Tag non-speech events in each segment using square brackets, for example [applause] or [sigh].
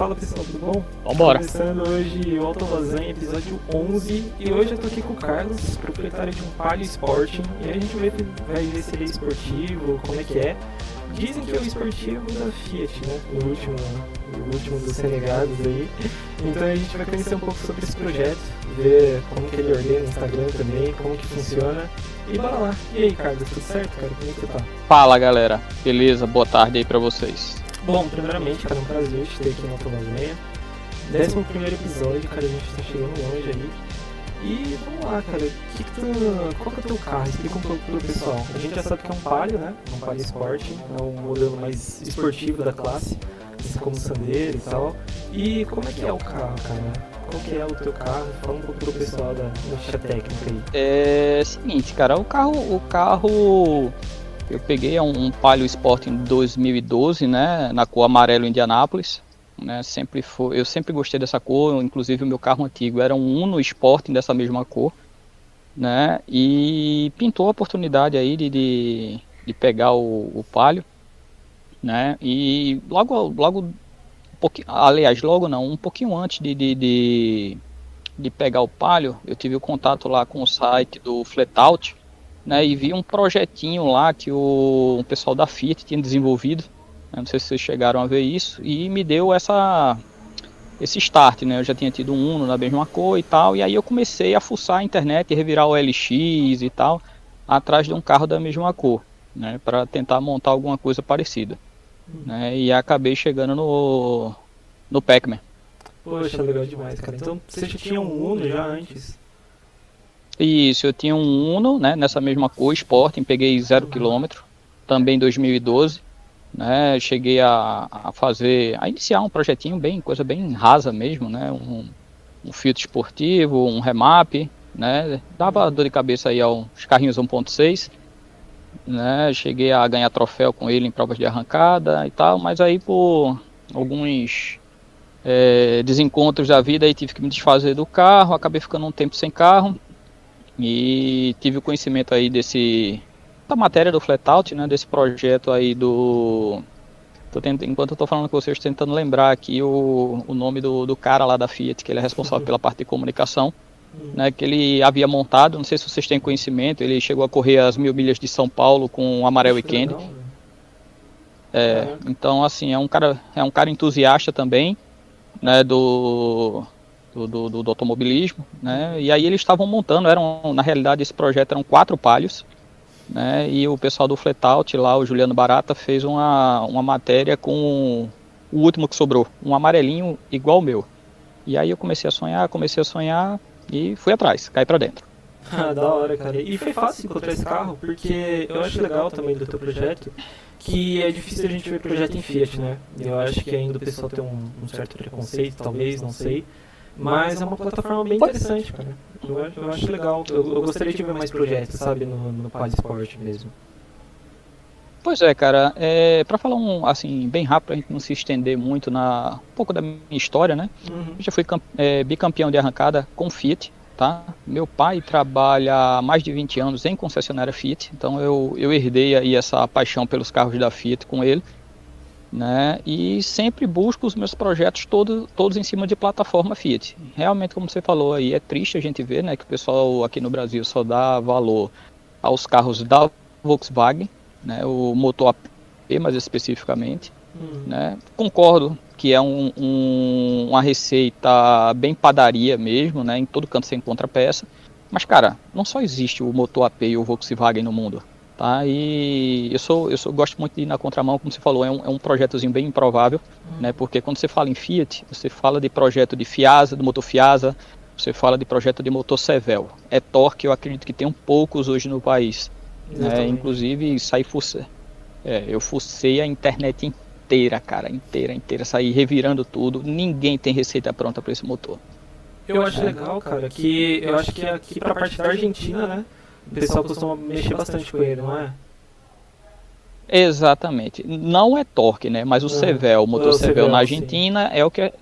Fala pessoal, tudo bom? Vambora. Começando hoje o Auto Lasanha, episódio 11. E hoje eu tô aqui com o Carlos, proprietário de um Palio Sporting. E a gente vai, vai ver se ele é esportivo, como é que é. Dizem que é o esportivo da Fiat, né? O último, o último dos renegados aí. Então a gente vai conhecer um pouco sobre esse projeto, ver como que ele ordena no Instagram também, como que funciona. E bora lá. E aí, Carlos, tudo certo, cara? Como é que você tá? Fala galera, beleza? Boa tarde aí pra vocês. Bom, primeiramente, cara, é um prazer te ter aqui no Autolasanha. Décimo primeiro episódio, cara, a gente tá chegando longe aí. E vamos lá, cara, que que tu, qual que é o teu carro? Explica um pouco pro pessoal. A gente já sabe que é um Palio, né? Um Palio Sport, é o modelo mais esportivo da classe, assim como o Sandero e tal. E como é que é o carro, cara? Qual que é o teu carro? Fala um pouco pro pessoal da, da ficha técnica aí. É seguinte, cara, o carro, o carro eu peguei um, um Palio Sport em 2012, né, na cor amarelo Indianápolis. Né, sempre foi, eu sempre gostei dessa cor, inclusive o meu carro antigo era um Uno Sporting dessa mesma cor, né, e pintou a oportunidade aí de, de, de pegar o, o Palio, né, e logo, logo, um aliás, logo não, um pouquinho antes de, de, de, de pegar o Palio, eu tive o contato lá com o site do Flatout, né, e vi um projetinho lá que o, pessoal da Fiat tinha desenvolvido, né, não sei se vocês chegaram a ver isso, e me deu essa esse start, né? Eu já tinha tido um Uno na mesma cor e tal, e aí eu comecei a fuçar a internet e revirar o LX e tal, atrás de um carro da mesma cor, né? Para tentar montar alguma coisa parecida, né? E acabei chegando no no Pac-Man. Poxa, legal demais, cara. Então você já tinha um Uno já antes? Isso, eu tinha um Uno, né, nessa mesma cor, Sporting, peguei 0 km, também em 2012, né, cheguei a, a, fazer, a iniciar um projetinho bem, coisa bem rasa mesmo, né, um, um filtro esportivo, um remap, né, dava dor de cabeça aí aos carrinhos 1.6, né, cheguei a ganhar troféu com ele em provas de arrancada e tal, mas aí por alguns é, desencontros da vida tive que me desfazer do carro, acabei ficando um tempo sem carro, e tive o conhecimento aí desse da matéria do Flatout, né, desse projeto aí do tô tentando, enquanto eu tô falando com vocês tentando lembrar aqui o, o nome do, do cara lá da Fiat, que ele é responsável pela parte de comunicação, né, que ele havia montado, não sei se vocês têm conhecimento, ele chegou a correr as mil milhas de São Paulo com o Amarelo Weekend. É, então assim, é um cara é um cara entusiasta também, né, do do, do, do, automobilismo, né? E aí eles estavam montando, eram na realidade esse projeto eram quatro palhos, né? E o pessoal do Fletout lá, o Juliano Barata, fez uma, uma matéria com o último que sobrou, um amarelinho igual o meu. E aí eu comecei a sonhar, comecei a sonhar e fui atrás, caí para dentro. [laughs] Ah, da hora, cara. E foi fácil encontrar esse carro, porque eu acho legal também do teu projeto que é difícil a gente ver projeto em Fiat, né? Eu acho que ainda o pessoal tem um, um certo preconceito, talvez, não sei. Mas é uma plataforma bem interessante, cara. Eu, acho, eu acho legal. Eu, eu, gostaria de ver mais projetos, sabe, no, no Paz Sport mesmo. Pois é, cara. É, para falar um assim bem rápido, a gente não se estender muito na um pouco da minha história, né? Uhum. Eu já fui é, bicampeão de arrancada com Fiat, tá? Meu pai trabalha há mais de 20 anos em concessionária Fiat, então eu, eu herdei aí essa paixão pelos carros da Fiat com ele né? E sempre busco os meus projetos todos, todos em cima de plataforma Fiat. Realmente, como você falou aí, é triste a gente ver, né, que o pessoal aqui no Brasil só dá valor aos carros da Volkswagen, né, o motor AP mais especificamente, hum. né? Concordo que é um, um, uma receita bem padaria mesmo, né? Em todo canto você encontra peça. Mas, cara, não só existe o motor AP e o Volkswagen no mundo. Tá? E eu sou, eu sou, gosto muito de ir na contramão, como você falou, é um, é um projetozinho bem improvável, uhum. né? Porque quando você fala em Fiat, você fala de projeto de Fiasa, do motor Fiasa, você fala de projeto de motor Sevel. É Torque, eu acredito que tem um poucos hoje no país. Né? Inclusive, saí fuce, é, eu fucei a internet inteira, cara, inteira, inteira, saí revirando tudo. Ninguém tem receita pronta para esse motor. Eu acho é. legal, cara, que eu acho que aqui para a parte da Argentina, né? O pessoal costuma mexer bastante com ele, não é? Exatamente. Não é torque, né? Mas o Sevel, o motor Sevel na Argentina sim. é o que é,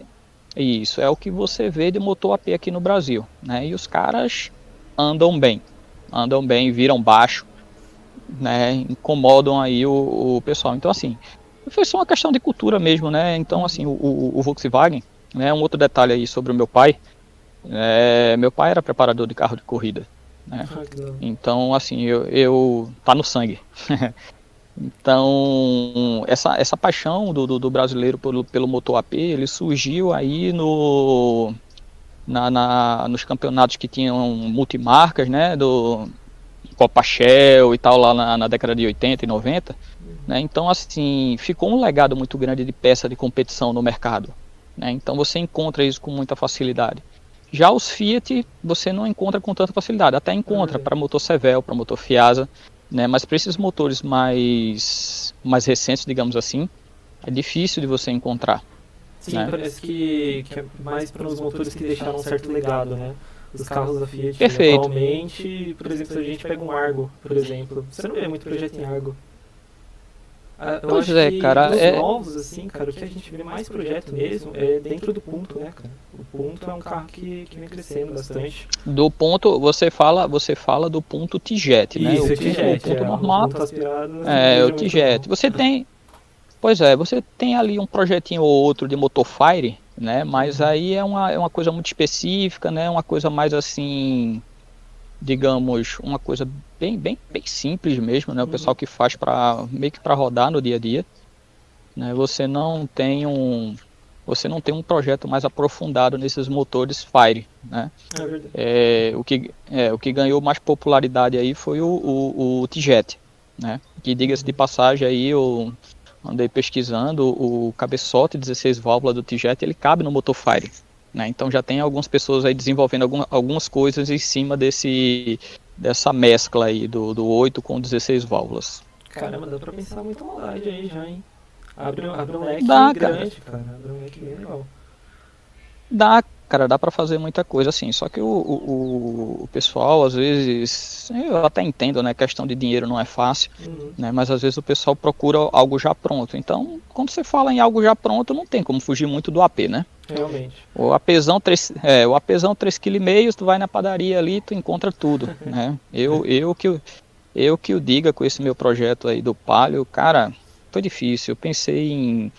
isso, é o que você vê de motor AP aqui no Brasil, né? E os caras andam bem, andam bem, viram baixo, né? Incomodam aí o, o pessoal. Então assim, foi só uma questão de cultura mesmo, né? Então, assim, o, o, o Volkswagen, né? Um outro detalhe aí sobre o meu pai. É, meu pai era preparador de carro de corrida. Né? Então, assim, eu, eu tá no sangue. [laughs] então, essa, essa paixão do, do, do, brasileiro pelo, pelo motor AP, ele surgiu aí no, na, na, nos campeonatos que tinham multimarcas, né? Do Copa Shell e tal, lá na, na década de 80 e 90. Né? Então, assim, ficou um legado muito grande de peça de competição no mercado. Né? Então, você encontra isso com muita facilidade. Já os Fiat você não encontra com tanta facilidade, até encontra para motor Sevel, para motor Fiasa, né? Mas para esses motores mais mais recentes, digamos assim, é difícil de você encontrar. Sim, né? parece que, que é mais para os motores que deixaram um certo legado, né? Os carros da Fiat Perfeito. atualmente, por exemplo, se a gente pega um Argo, por exemplo, você não vê muito projeto em Argo. Ah, pois é, cara. Dos é... novos, assim, cara, o que a gente vê mais projeto mesmo é dentro do ponto, né, cara? O ponto é um carro que, que vem crescendo bastante. Do ponto, você fala, você fala do ponto Tijet, né? Isso, o, Tijet, o ponto é, normal. O ponto aspirado, é, o Tijet. Você tem. Pois é, você tem ali um projetinho ou outro de motor Fire, né? Mas uhum. aí é uma, é uma coisa muito específica, né? Uma coisa mais assim digamos, uma coisa bem, bem, bem simples mesmo, né? O uhum. pessoal que faz para meio que para rodar no dia a dia, né? Você não tem um você não tem um projeto mais aprofundado nesses motores Fire, né? É é, o que é, o que ganhou mais popularidade aí foi o, o, o T-Jet, né? Que diga-se de passagem aí eu andei pesquisando o cabeçote 16 válvulas do T-Jet, ele cabe no motor Fire. Né? Então já tem algumas pessoas aí desenvolvendo algum, algumas coisas em cima desse, dessa mescla aí do, do 8 com 16 válvulas. Caramba, dá pra pensar muita maldade aí já, hein? Abre, abre um leque dá, grande, cara. cara. Abre um leque bem legal. Dá, cara, dá para fazer muita coisa assim. Só que o, o, o, pessoal, às vezes, eu até entendo, né? Questão de dinheiro não é fácil, uhum. né? Mas às vezes o pessoal procura algo já pronto. Então, quando você fala em algo já pronto, não tem como fugir muito do AP, né? Realmente. O apesão 3, é, o apesão 3,5 kg, tu vai na padaria ali, tu encontra tudo, [laughs] né? Eu, eu que eu que o diga com esse meu projeto aí do Palio, cara, foi difícil. Eu pensei em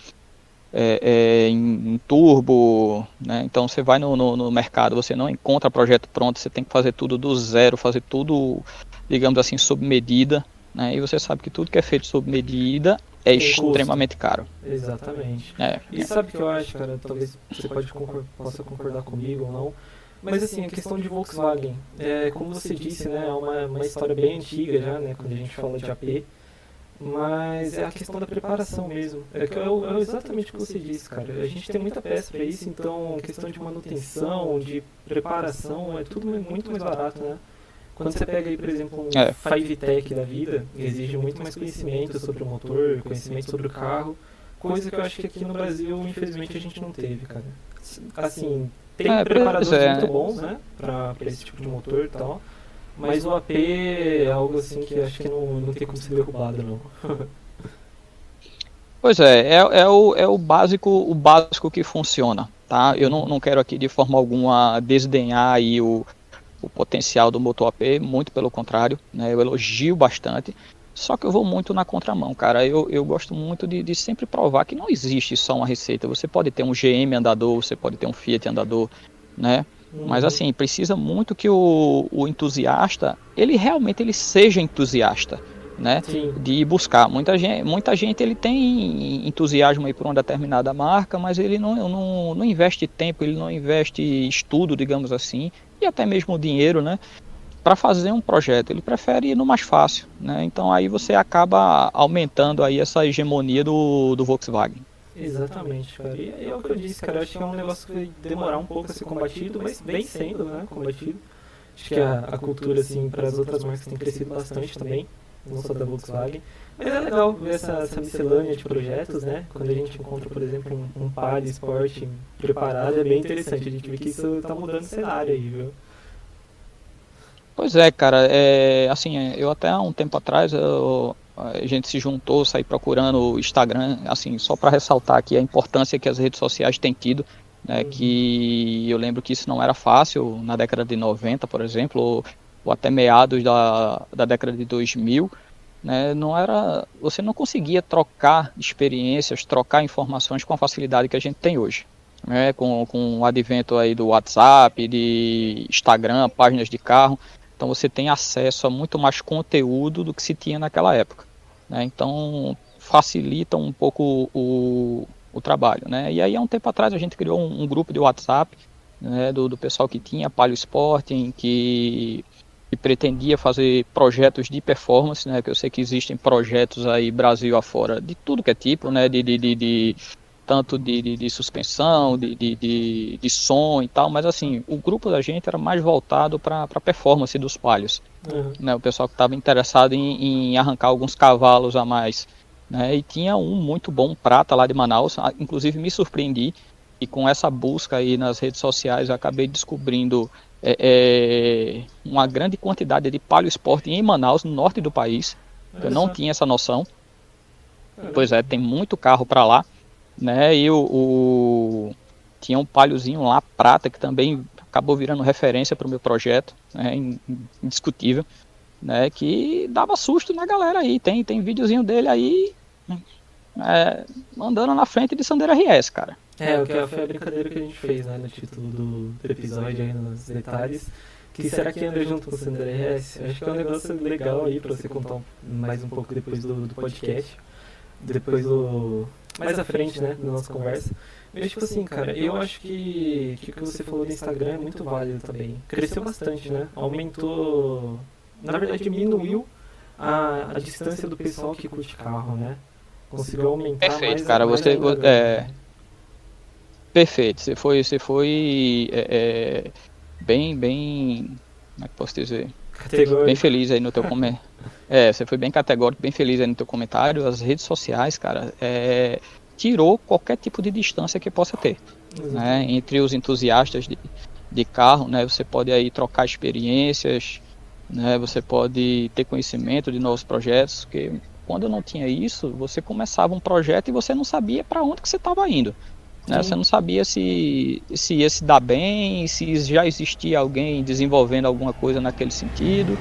é, é, em, em, turbo, né? Então você vai no, no, no, mercado, você não encontra projeto pronto, você tem que fazer tudo do zero, fazer tudo, digamos assim, sob medida, né? E você sabe que tudo que é feito sob medida é extremamente caro. Exatamente. É, e sabe o que eu acho, cara? Talvez você pode concordar, possa concordar comigo ou não. Mas assim, a questão de Volkswagen, é, como você disse, né, é uma, uma história bem antiga já, né, quando a gente fala de AP. Mas é a questão da preparação mesmo. É, que é, é exatamente o que você disse, cara. A gente tem muita peça para isso, então questão de manutenção, de preparação, é tudo muito mais barato, né? Quando você pega aí, por exemplo, um é. Five Tech da vida, exige muito mais conhecimento sobre o motor, conhecimento sobre o carro, coisa que eu acho que aqui no Brasil, infelizmente, a gente não teve, cara. Assim, tem é, preparadores é. muito bons, né, pra, pra esse tipo de motor e tal, mas o AP é algo assim que acho que não, não tem como ser derrubado, não. [laughs] Pois é, é, é, o, é o básico o básico que funciona, tá? Eu não, não quero aqui de forma alguma desdenhar aí o, o potencial do motor AP, muito pelo contrário, né? Eu elogio bastante, só que eu vou muito na contramão, cara. Eu, eu gosto muito de, de sempre provar que não existe só uma receita. Você pode ter um GM andador, você pode ter um Fiat andador, né? Mas assim, precisa muito que o, o entusiasta, ele realmente ele seja entusiasta, né? Sim. De buscar. Muita gente, muita gente ele tem entusiasmo aí por uma determinada marca, mas ele não, não, não investe tempo, ele não investe estudo, digamos assim, e até mesmo dinheiro, né? Para fazer um projeto, ele prefere ir no mais fácil, né? Então aí você acaba aumentando aí essa hegemonia do, do Volkswagen. Exatamente, cara. E é o que eu disse, cara. Eu acho que é um negócio que vai demorar um pouco a ser combatido, mas vem sendo, né? Combatido. Acho que a, a cultura, assim, para as outras marcas tem crescido bastante também, não só da Volkswagen. Mas é legal ver essa, essa miscelânea de projetos, né? Quando a gente encontra, por exemplo, um, um Palio Sport preparado, é bem interessante. A gente vê que isso está mudando o cenário aí, viu? Pois é, cara. É, assim, eu até há um tempo atrás eu a gente se juntou, sair procurando o Instagram, assim, só para ressaltar aqui a importância que as redes sociais têm tido, né, uhum. que eu lembro que isso não era fácil na década de 90, por exemplo, ou, ou até meados da, da década de 2000, né, não era, você não conseguia trocar experiências, trocar informações com a facilidade que a gente tem hoje. Né, com, com o advento aí do WhatsApp, de Instagram, páginas de carro, então você tem acesso a muito mais conteúdo do que se tinha naquela época. Né, então facilita um pouco o, o trabalho. Né, e aí há um tempo atrás a gente criou um, um grupo de WhatsApp né, do, do pessoal que tinha Palio Sporting, que que pretendia fazer projetos de performance, né? Que eu sei que existem projetos aí Brasil afora de tudo que é tipo, né? De, de, de, de tanto de, de, de, suspensão, de, de, de, som e tal, mas assim, o grupo da gente era mais voltado para a performance dos palhos. Uhum. Né, o pessoal que estava interessado em, em, arrancar alguns cavalos a mais. Né, e tinha um muito bom prata lá de Manaus, inclusive me surpreendi, e com essa busca aí nas redes sociais eu acabei descobrindo é, é, uma grande quantidade de palio esporte em Manaus, no norte do país. Eu não tinha essa noção. Pois é, tem muito carro para lá, né? E o, o, tinha um paliozinho lá prata que também acabou virando referência para o meu projeto, né? indiscutível, né? Que dava susto na galera aí. Tem tem videozinho dele aí é, andando na frente de Sandero RS, cara. É, o que foi a brincadeira que a gente fez, né, no título do, do episódio, aí nos detalhes. Que será que anda junto com o Sandra RS? Acho que é um negócio legal aí pra você contar mais um pouco depois do, do podcast. Depois do. Mais à frente, né, da nossa conversa. Mas, tipo assim, cara, eu acho que, que o que você falou do Instagram é muito válido também. Cresceu bastante, né? Aumentou. Na verdade, diminuiu a, a distância do pessoal que curte carro, né? Conseguiu aumentar Perfeito, mais, cara. você, ainda, é, Perfeito, você foi, você foi é, é, bem, bem, como é que posso dizer? Categórico. Bem feliz aí no teu comentário. É, você foi bem categórico, bem feliz aí no teu comentário. As redes sociais, cara, é, tirou qualquer tipo de distância que possa ter, né? Entre os entusiastas de, de carro, né? Você pode aí trocar experiências, né? Você pode ter conhecimento de novos projetos, que quando eu não tinha isso, você começava um projeto e você não sabia para onde que você estava indo. Né? Você não sabia se, se ia se dar bem, se já existia alguém desenvolvendo alguma coisa naquele sentido.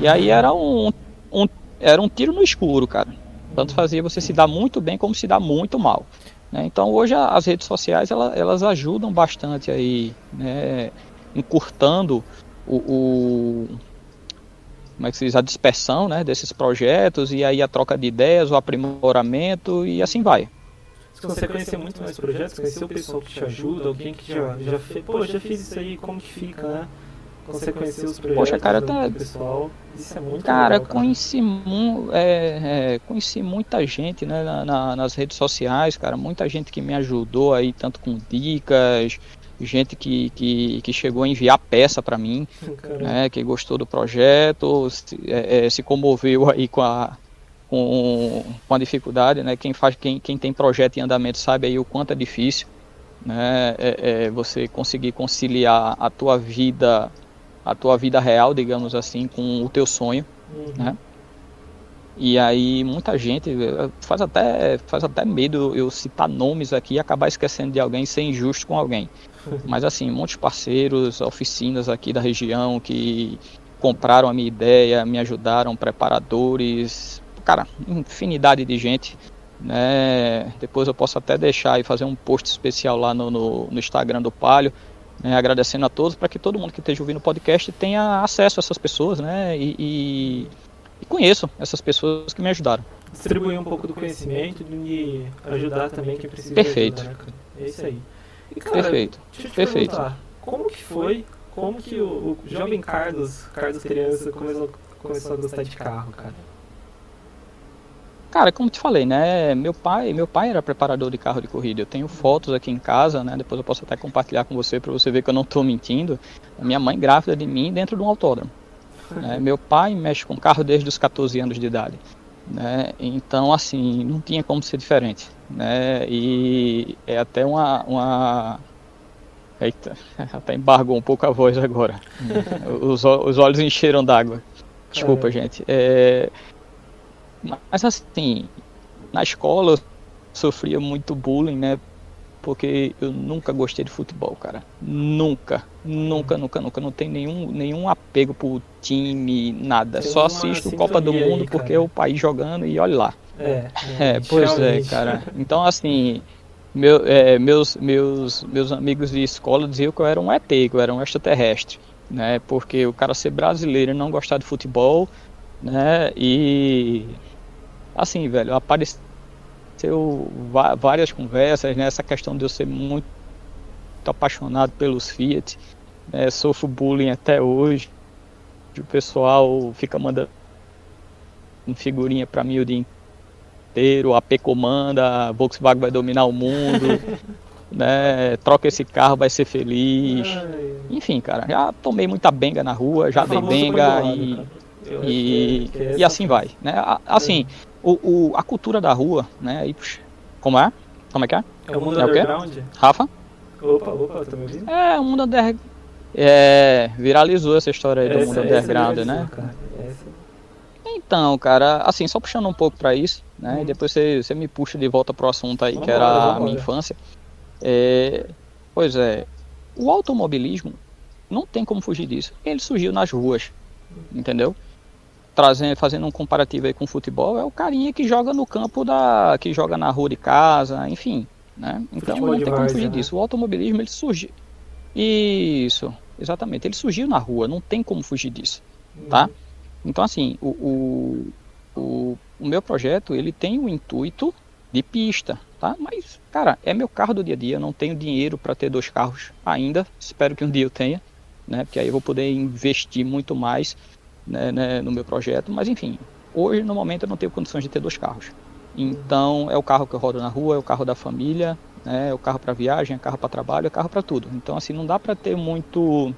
E aí era um, um, era um tiro no escuro, cara. Tanto fazia você se dar muito bem como se dar muito mal. Né? Então hoje as redes sociais elas, elas ajudam bastante aí, né? encurtando o, o, como é que se diz, a dispersão né, desses projetos e aí a troca de ideias, o aprimoramento e assim vai. Você consegue conhecer muito mais projetos, conhecer o pessoal que te ajuda, alguém que já, já fez, pô, já fiz isso aí, como que fica, né? Consegue conhecer os projetos Poxa, cara, do, tá... pessoal, isso é muito cara, legal, cara. Conheci, mu é, é, conheci muita gente né, na, na, nas redes sociais, cara, muita gente que me ajudou aí, tanto com dicas, gente que, que, que chegou a enviar peça para mim, né, que gostou do projeto, se, é, é, se comoveu aí com a, com, com a dificuldade, né? Quem faz, quem, quem tem projeto em andamento sabe aí o quanto é difícil, né? É, é você conseguir conciliar a tua vida, a tua vida real, digamos assim, com o teu sonho, uhum. né? E aí muita gente faz até faz até medo eu citar nomes aqui e acabar esquecendo de alguém ser injusto com alguém. [laughs] Mas assim, muitos parceiros, oficinas aqui da região que compraram a minha ideia, me ajudaram, preparadores, cara, infinidade de gente. Né? Depois eu posso até deixar e fazer um post especial lá no, no, no Instagram do Palio, né? agradecendo a todos para que todo mundo que esteja ouvindo o podcast tenha acesso a essas pessoas, né? E, e, e conheçam essas pessoas que me ajudaram. Distribuir um pouco do conhecimento e ajudar também quem precisa. Perfeito. Ajuda, né, é isso aí. E, cara, Perfeito. Deixa eu te Perfeito. perguntar, como que foi, como que o, o jovem Carlos, Carlos criança, começou, começou a gostar de carro, cara? Cara, como te falei, né? Meu pai, meu pai era preparador de carro de corrida. Eu tenho fotos aqui em casa, né? Depois eu posso até compartilhar com você para você ver que eu não estou mentindo. Minha mãe grávida de mim dentro de um autódromo. né? [laughs] Meu pai mexe com carro desde os 14 anos de idade. Né? Então, assim, não tinha como ser diferente. Né? E é até uma, uma... Eita, [laughs] até embargou um pouco a voz agora. [laughs] os, os olhos encheram d'água. Desculpa, gente. É... Mas assim, na escola eu sofria muito bullying, né? porque eu nunca gostei de futebol, cara. Nunca, nunca, nunca, nunca. Não tem nenhum, nenhum apego por time, nada. Tem Só assisto Copa do Mundo aí, porque é o país jogando e olha lá. É, é, é pois é, cara. [laughs] Então assim, meu, é, meus, meus, meus amigos de escola diziam que eu era um ET, que eu era um extraterrestre, né? Porque o cara ser brasileiro e não gostar de futebol, né? E assim, velho, apareceu várias conversas, né? Essa questão de eu ser muito apaixonado pelos Fiat, né? sofro bullying até hoje. O pessoal fica mandando figurinha para mim o dia inteiro, a AP comanda, a Volkswagen vai dominar o mundo, [laughs] né? Troca esse carro, vai ser feliz. Enfim, cara, já tomei muita benga na rua, já dei benga e, e, é e assim vai, né? Assim, o, o, a cultura da rua, né? E, como é? Como é que é? É o mundo é underground? O Rafa? Opa, opa, tá me ouvindo? É, o mundo underground. É, viralizou essa história aí do essa, mundo underground, né? Cara. Então, cara, assim, só puxando um pouco para isso, né? Hum. E depois você, você me puxa de volta pro assunto aí, vamos que era a minha infância. É, pois é, o automobilismo não tem como fugir disso. Ele surgiu nas ruas, entendeu? Trazendo, fazendo um comparativo aí com o futebol, é o carinha que joga no campo da, que joga na rua de casa, enfim, né? Então futebol não tem como fugir né? disso. O automobilismo ele surgiu, isso, exatamente. Ele surgiu na rua, não tem como fugir disso, tá? Uhum. Então, assim, o, o, o, o meu projeto, ele tem o intuito de pista, tá? Mas, cara, é meu carro do dia a dia, não tenho dinheiro para ter dois carros ainda, espero que um dia eu tenha, né? Porque aí eu vou poder investir muito mais né, né, no meu projeto, mas enfim, hoje, no momento, eu não tenho condições de ter dois carros. Então, é o carro que eu rodo na rua, é o carro da família, né, é o carro para viagem, é o carro para trabalho, é o carro para tudo. Então, assim, não dá para ter muito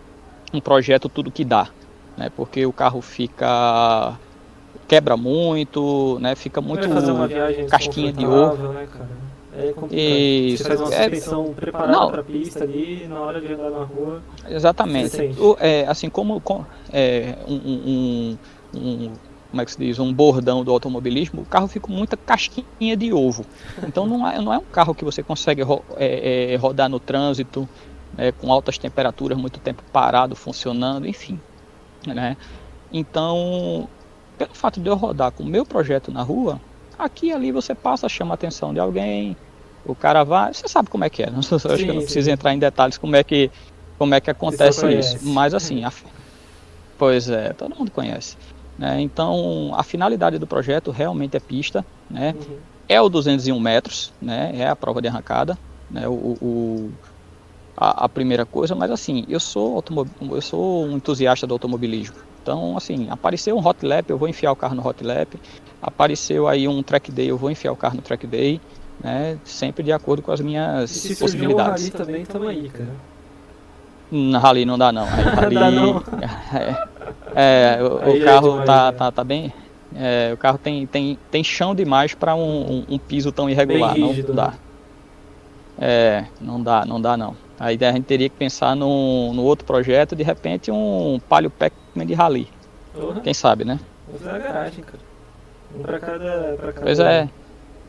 um projeto tudo que dá, né? Porque o carro fica quebra muito, né? Fica muito casquinha de ovo. Né, é Isso. Você faz uma suspensão é, preparada para a pista ali, na hora de andar na rua. Exatamente. O, é, assim como com, é, um, um, um, como é que se diz, um bordão do automobilismo, o carro fica muita casquinha de ovo. Então não é, não é um carro que você consegue ro, é, é, rodar no trânsito, né, com altas temperaturas, muito tempo parado, funcionando, enfim né? Então, pelo fato de eu rodar com o meu projeto na rua, aqui e ali você passa, chama a atenção de alguém, o cara vai, você sabe como é que é, [laughs] não, sim, acho que eu não preciso entrar em detalhes como é que como é que acontece isso, mas assim, a, pois é, todo mundo conhece. Né? Então, a finalidade do projeto realmente é pista, né? Uhum. É o 201 metros, né? É a prova de arrancada, né? o, o a, a, primeira coisa, mas assim, eu sou, eu sou um entusiasta do automobilismo. Então, assim, apareceu um hot lap, eu vou enfiar o carro no hot lap. Apareceu aí um track day, eu vou enfiar o carro no track day, né? Sempre de acordo com as minhas e se possibilidades. rally também, tamo aí, cara. Na rally não dá não. [laughs] Rally, dá não. [laughs] É, é, o, o carro tá, tá, tá bem. É, o carro tem, tem, tem chão demais para um, um, um, piso tão irregular. Rígido, não dá. Né? É, não dá, não dá não. Aí a gente teria que pensar no, no outro projeto, de repente um Palio Pac-Man de rally. Uhum. Quem sabe, né? Vamos na garagem, cara. Um pra cada, pra cada, pois é.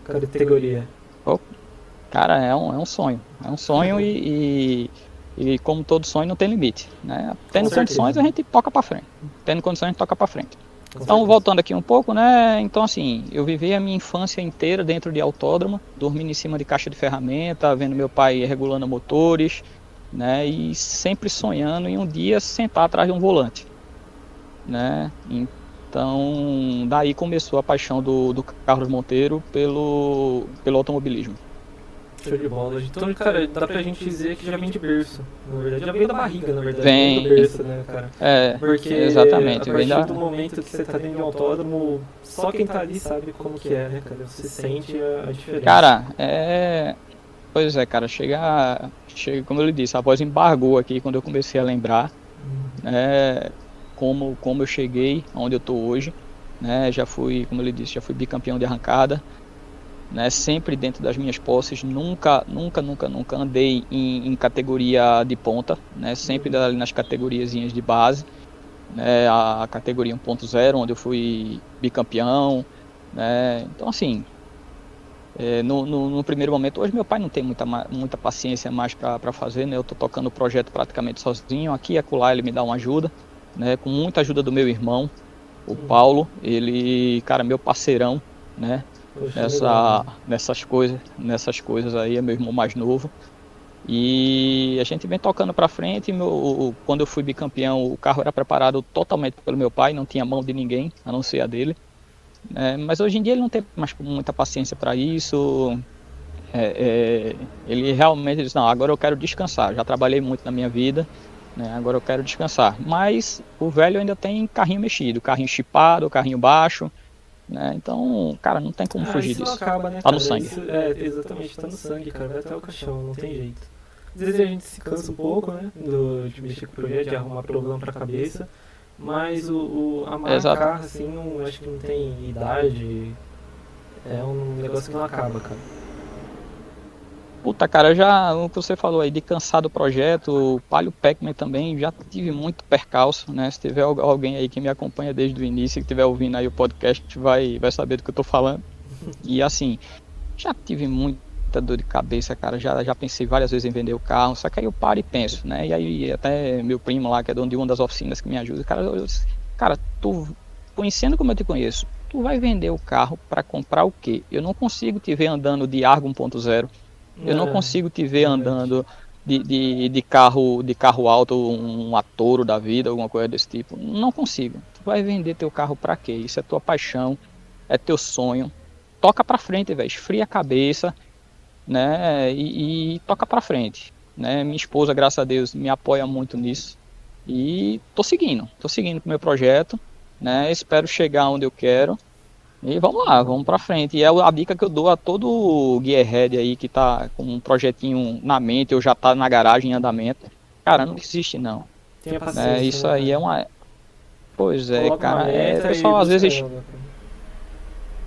categoria. Oh, cara, é um, é um sonho. É um sonho uhum. e, e, e, como todo sonho não tem limite. Né? Tendo condições a gente toca para frente. Tendo condições a gente toca para frente. Então, voltando aqui um pouco, né? Então, assim, eu vivi a minha infância inteira dentro de autódromo, dormindo em cima de caixa de ferramenta, vendo meu pai regulando motores, né? E sempre sonhando em um dia sentar atrás de um volante, né? Então, daí começou a paixão do, do Carlos Monteiro pelo, pelo automobilismo. Show de bola. Então, cara, dá pra gente dizer que já vem de berço. Na verdade, já vem da barriga, na verdade. Vem. do berço, né, cara? É, Porque exatamente. a partir da... do momento que você tá dentro de um autódromo, só quem tá ali sabe como que é, né, cara? Você sente a, diferença. Cara, é... Pois é, cara, chega, chega, como eu lhe disse, a voz embargou aqui quando eu comecei a lembrar, hum. né, como, como eu cheguei onde eu tô hoje, né, já fui, como eu lhe disse, já fui bicampeão de arrancada, né, sempre dentro das minhas posses, nunca, nunca, nunca, nunca andei em, em categoria de ponta, né, sempre ali nas categorias de base, né, a categoria 1.0, onde eu fui bicampeão, né, então assim, é, no, no, no, primeiro momento, hoje meu pai não tem muita, muita paciência mais para fazer, né? Eu tô tocando o projeto praticamente sozinho. Aqui e acolá ele me dá uma ajuda, né? Com muita ajuda do meu irmão, o Paulo. Ele, cara, meu parceirão, né? Poxa, Nessa, nessas coisas, nessas coisas aí, é meu irmão mais novo. E a gente vem tocando para frente. Meu, quando eu fui bicampeão, o carro era preparado totalmente pelo meu pai, não tinha mão de ninguém, a não ser a dele. É, mas hoje em dia ele não tem mais muita paciência para isso. É, é, ele realmente diz: Não, agora eu quero descansar. Já trabalhei muito na minha vida, né, agora eu quero descansar. Mas o velho ainda tem carrinho mexido, carrinho chipado, carrinho baixo. Né, então, cara, não tem como ah, fugir disso. Acaba, né, tá no sangue. Isso, é, exatamente, tá no sangue, cara. Vai até o caixão, não tem jeito. Às vezes a gente se cansa um pouco, né? Do, de mexer com o projeto, de arrumar problema pra cabeça. Mas o, o a assim, não, acho que não tem idade. É um negócio que não acaba, cara. Puta, cara, já o que você falou aí de cansar do projeto, o Palio Pac-Man também, já tive muito percalço, né? Se tiver alguém aí que me acompanha desde o início, que estiver ouvindo aí o podcast, vai, vai saber do que eu tô falando. E assim, já tive muita dor de cabeça, cara. Já, já pensei várias vezes em vender o carro, só que aí eu paro e penso, né? E aí até meu primo lá, que é dono de uma das oficinas que me ajuda, cara, eu, cara, tu conhecendo como eu te conheço, tu vai vender o carro para comprar o quê? Eu não consigo te ver andando de Argo 1.0. Eu não é, consigo te ver andando de, de, de, carro de carro alto, um atouro da vida, alguma coisa desse tipo. Não consigo. Tu vai vender teu carro para quê? Isso é tua paixão, é teu sonho. Toca para frente, velho. Esfria a cabeça né? E, e toca para frente, né? Minha esposa, graças a Deus, me apoia muito nisso e tô seguindo, tô seguindo com o meu projeto, né? Espero chegar onde eu quero e vamos lá, vamos para frente. E é a dica que eu dou a todo gearhead aí que tá com um projetinho na mente ou já tá na garagem em andamento. Cara, não existe não. Tenha paciência. É, isso né? aí é uma Pois é, Coloca cara, é, pessoal às vezes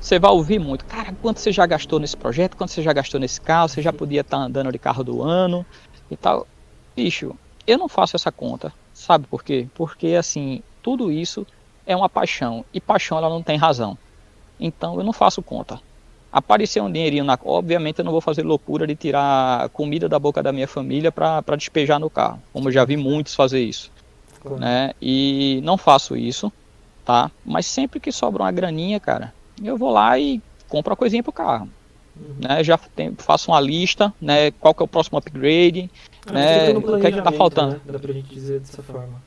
você vai ouvir muito, cara, quanto você já gastou nesse projeto, quanto você já gastou nesse carro, você já podia estar tá andando de carro do ano e tal. Bicho, eu não faço essa conta, sabe por quê? Porque assim, tudo isso é uma paixão e paixão ela não tem razão. Então eu não faço conta. Aparecer um dinheirinho na. Obviamente eu não vou fazer loucura de tirar comida da boca da minha família para despejar no carro, como eu já vi muitos fazer isso. Né? E não faço isso, tá? Mas sempre que sobra uma graninha, cara, eu vou lá e compro a coisinha pro carro. Uhum. Né, já tem, faço uma lista, né, qual que é o próximo upgrade, ah, né, o que é que tá faltando. Né? Dá pra gente dizer dessa forma.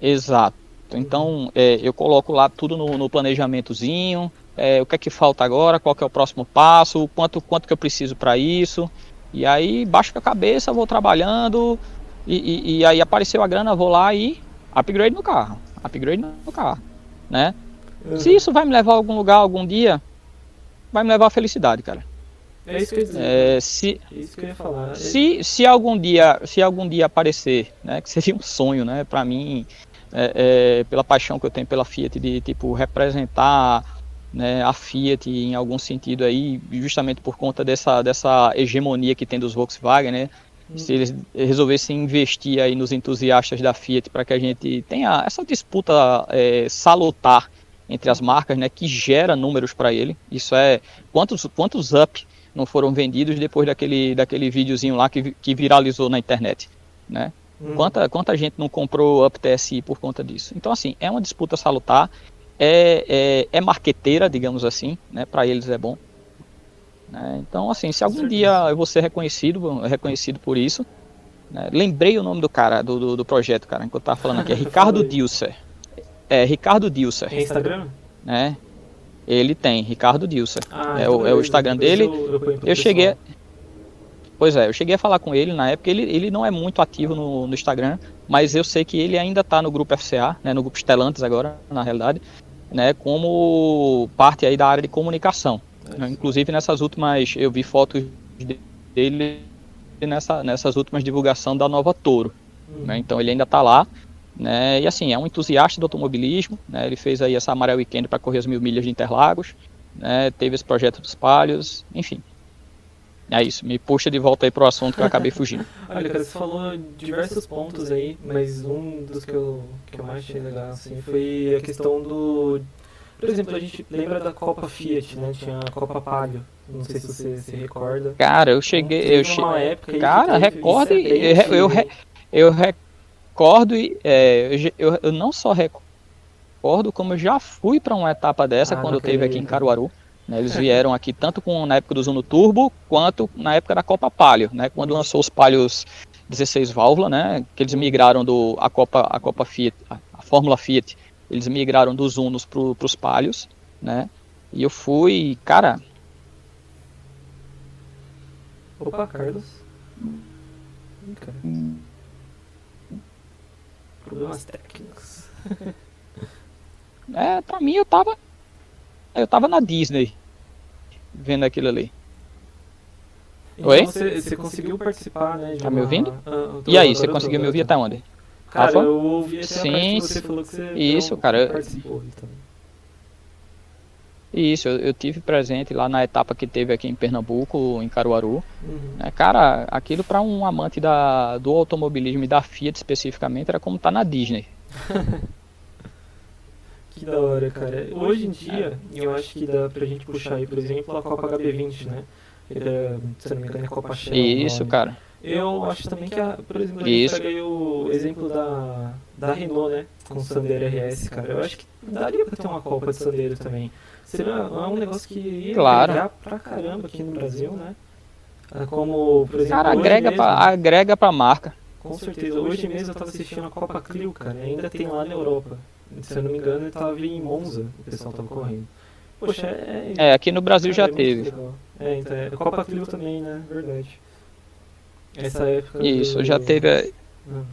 Exato. Então é, eu coloco lá tudo no, no planejamentozinho, é, o que é que falta agora, qual que é o próximo passo, quanto, quanto que eu preciso para isso. E aí baixo a cabeça, vou trabalhando, e, e, e, aí apareceu a grana, vou lá e upgrade no carro. Upgrade no carro. Né? Uhum. Se isso vai me levar a algum lugar algum dia, vai me levar a felicidade, cara. É isso que eu. É, se, é isso que eu ia falar. Se, se algum dia, se algum dia aparecer, né, que seria um sonho, né, para mim, é, é, pela paixão que eu tenho pela Fiat de tipo representar né, a Fiat em algum sentido aí, justamente por conta dessa, dessa hegemonia que tem dos Volkswagen, né? Hum. Se eles resolvessem investir aí nos entusiastas da Fiat para que a gente tenha essa disputa é, salutar entre as marcas, né, que gera números para ele. Isso é quantos quantos up não foram vendidos depois daquele daquele videozinho lá que, que viralizou na internet, né? Hum. Quanta quanta gente não comprou up TSI por conta disso? Então assim é uma disputa salutar, é é, é marqueteira, digamos assim, né? Para eles é bom. Né? Então assim, se algum dia eu vou ser reconhecido, reconhecido por isso, né? lembrei o nome do cara do, do, do projeto, cara, enquanto eu tava falando aqui, é [laughs] Ricardo Dilser. É Ricardo Dilser. Tem Instagram? Né? Ele tem, Ricardo Dilser. Ah, é, o, é o Instagram dele. Eu, eu, eu cheguei. Pois é, eu cheguei a falar com ele na época. Ele, ele não é muito ativo no, no Instagram, mas eu sei que ele ainda está no grupo FCA, né, no grupo Estelantes agora, na realidade, né, como parte aí da área de comunicação. É, Inclusive nessas últimas, eu vi fotos dele nessa, nessas últimas divulgação da nova Toro. Uhum. Né, então ele ainda está lá. Né? E assim, é um entusiasta do automobilismo, né? ele fez aí essa Amarelo Weekend para correr as mil milhas de Interlagos, né? teve esse projeto dos Palhos, enfim. É isso, me puxa de volta aí pro assunto que eu acabei fugindo. [laughs] Olha, cara, você falou diversos pontos aí, mas um dos que eu, que eu mais achei legal assim, foi a questão do, Por exemplo, a gente lembra da Copa Fiat, né? Tinha a Copa Palio. Não sei se você se recorda. Cara, eu cheguei. Teve Eu che... uma época Cara, recordo. isso é eu, eu, antigo. eu recordo e. é, eu, eu, eu não só recordo, como eu já fui para uma etapa dessa Ah, quando eu teve aqui em. Caruaru. Né, eles vieram aqui tanto com, na época do Zuno Turbo quanto na época da Copa Palio, né? Quando lançou os Palios 16 válvula, né? Que eles migraram do a Copa a Copa Fiat, a, a Fórmula Fiat, eles migraram dos Unos para os Palios, né? E eu fui, cara, Opa, Carlos. Cara. Problemas técnicos. [laughs] É, pra mim eu tava. Eu tava na Disney. Vendo aquilo ali. Então Oi? Você, você conseguiu participar, né? Tá me uma- ouvindo? Ah, E aí, você conseguiu me ouvir eu até onde? Cara, Rafa? eu ouvi até Sim, que você falou que você isso, cara, participou. Então. Isso, eu, eu tive presente lá na etapa que teve aqui em Pernambuco, em Caruaru. Uhum. né, cara, aquilo pra um amante da, do automobilismo e da Fiat especificamente era como tá na Disney. [laughs] Que da hora, cara. Hoje em dia, eu acho que dá pra gente puxar aí, por exemplo, a Copa HB20, né? É, se não me engano, é Copa Shell. Isso, nome. cara. Eu acho também que, a, por exemplo, a gente Isso. pega aí o exemplo da, da Renault, né? Com o Sandero RS, cara. Eu acho que daria pra ter uma Copa de Sandero também. Seria é um negócio que ia Claro. agregar pra caramba aqui no Brasil, né? Ah, Como, por exemplo, Cara, hoje agrega mesmo, pra, agrega pra marca. com certeza. Hoje mesmo eu tava assistindo a Copa Clio, cara. e Ainda tem lá na Europa. Se eu não me engano, eu tava em Monza, o pessoal tava correndo. Poxa, é. É, aqui no Brasil já cara, é teve. legal. É, então é. Copa Clio também, né? Verdade. Essa época. Isso, do- já teve, Ah,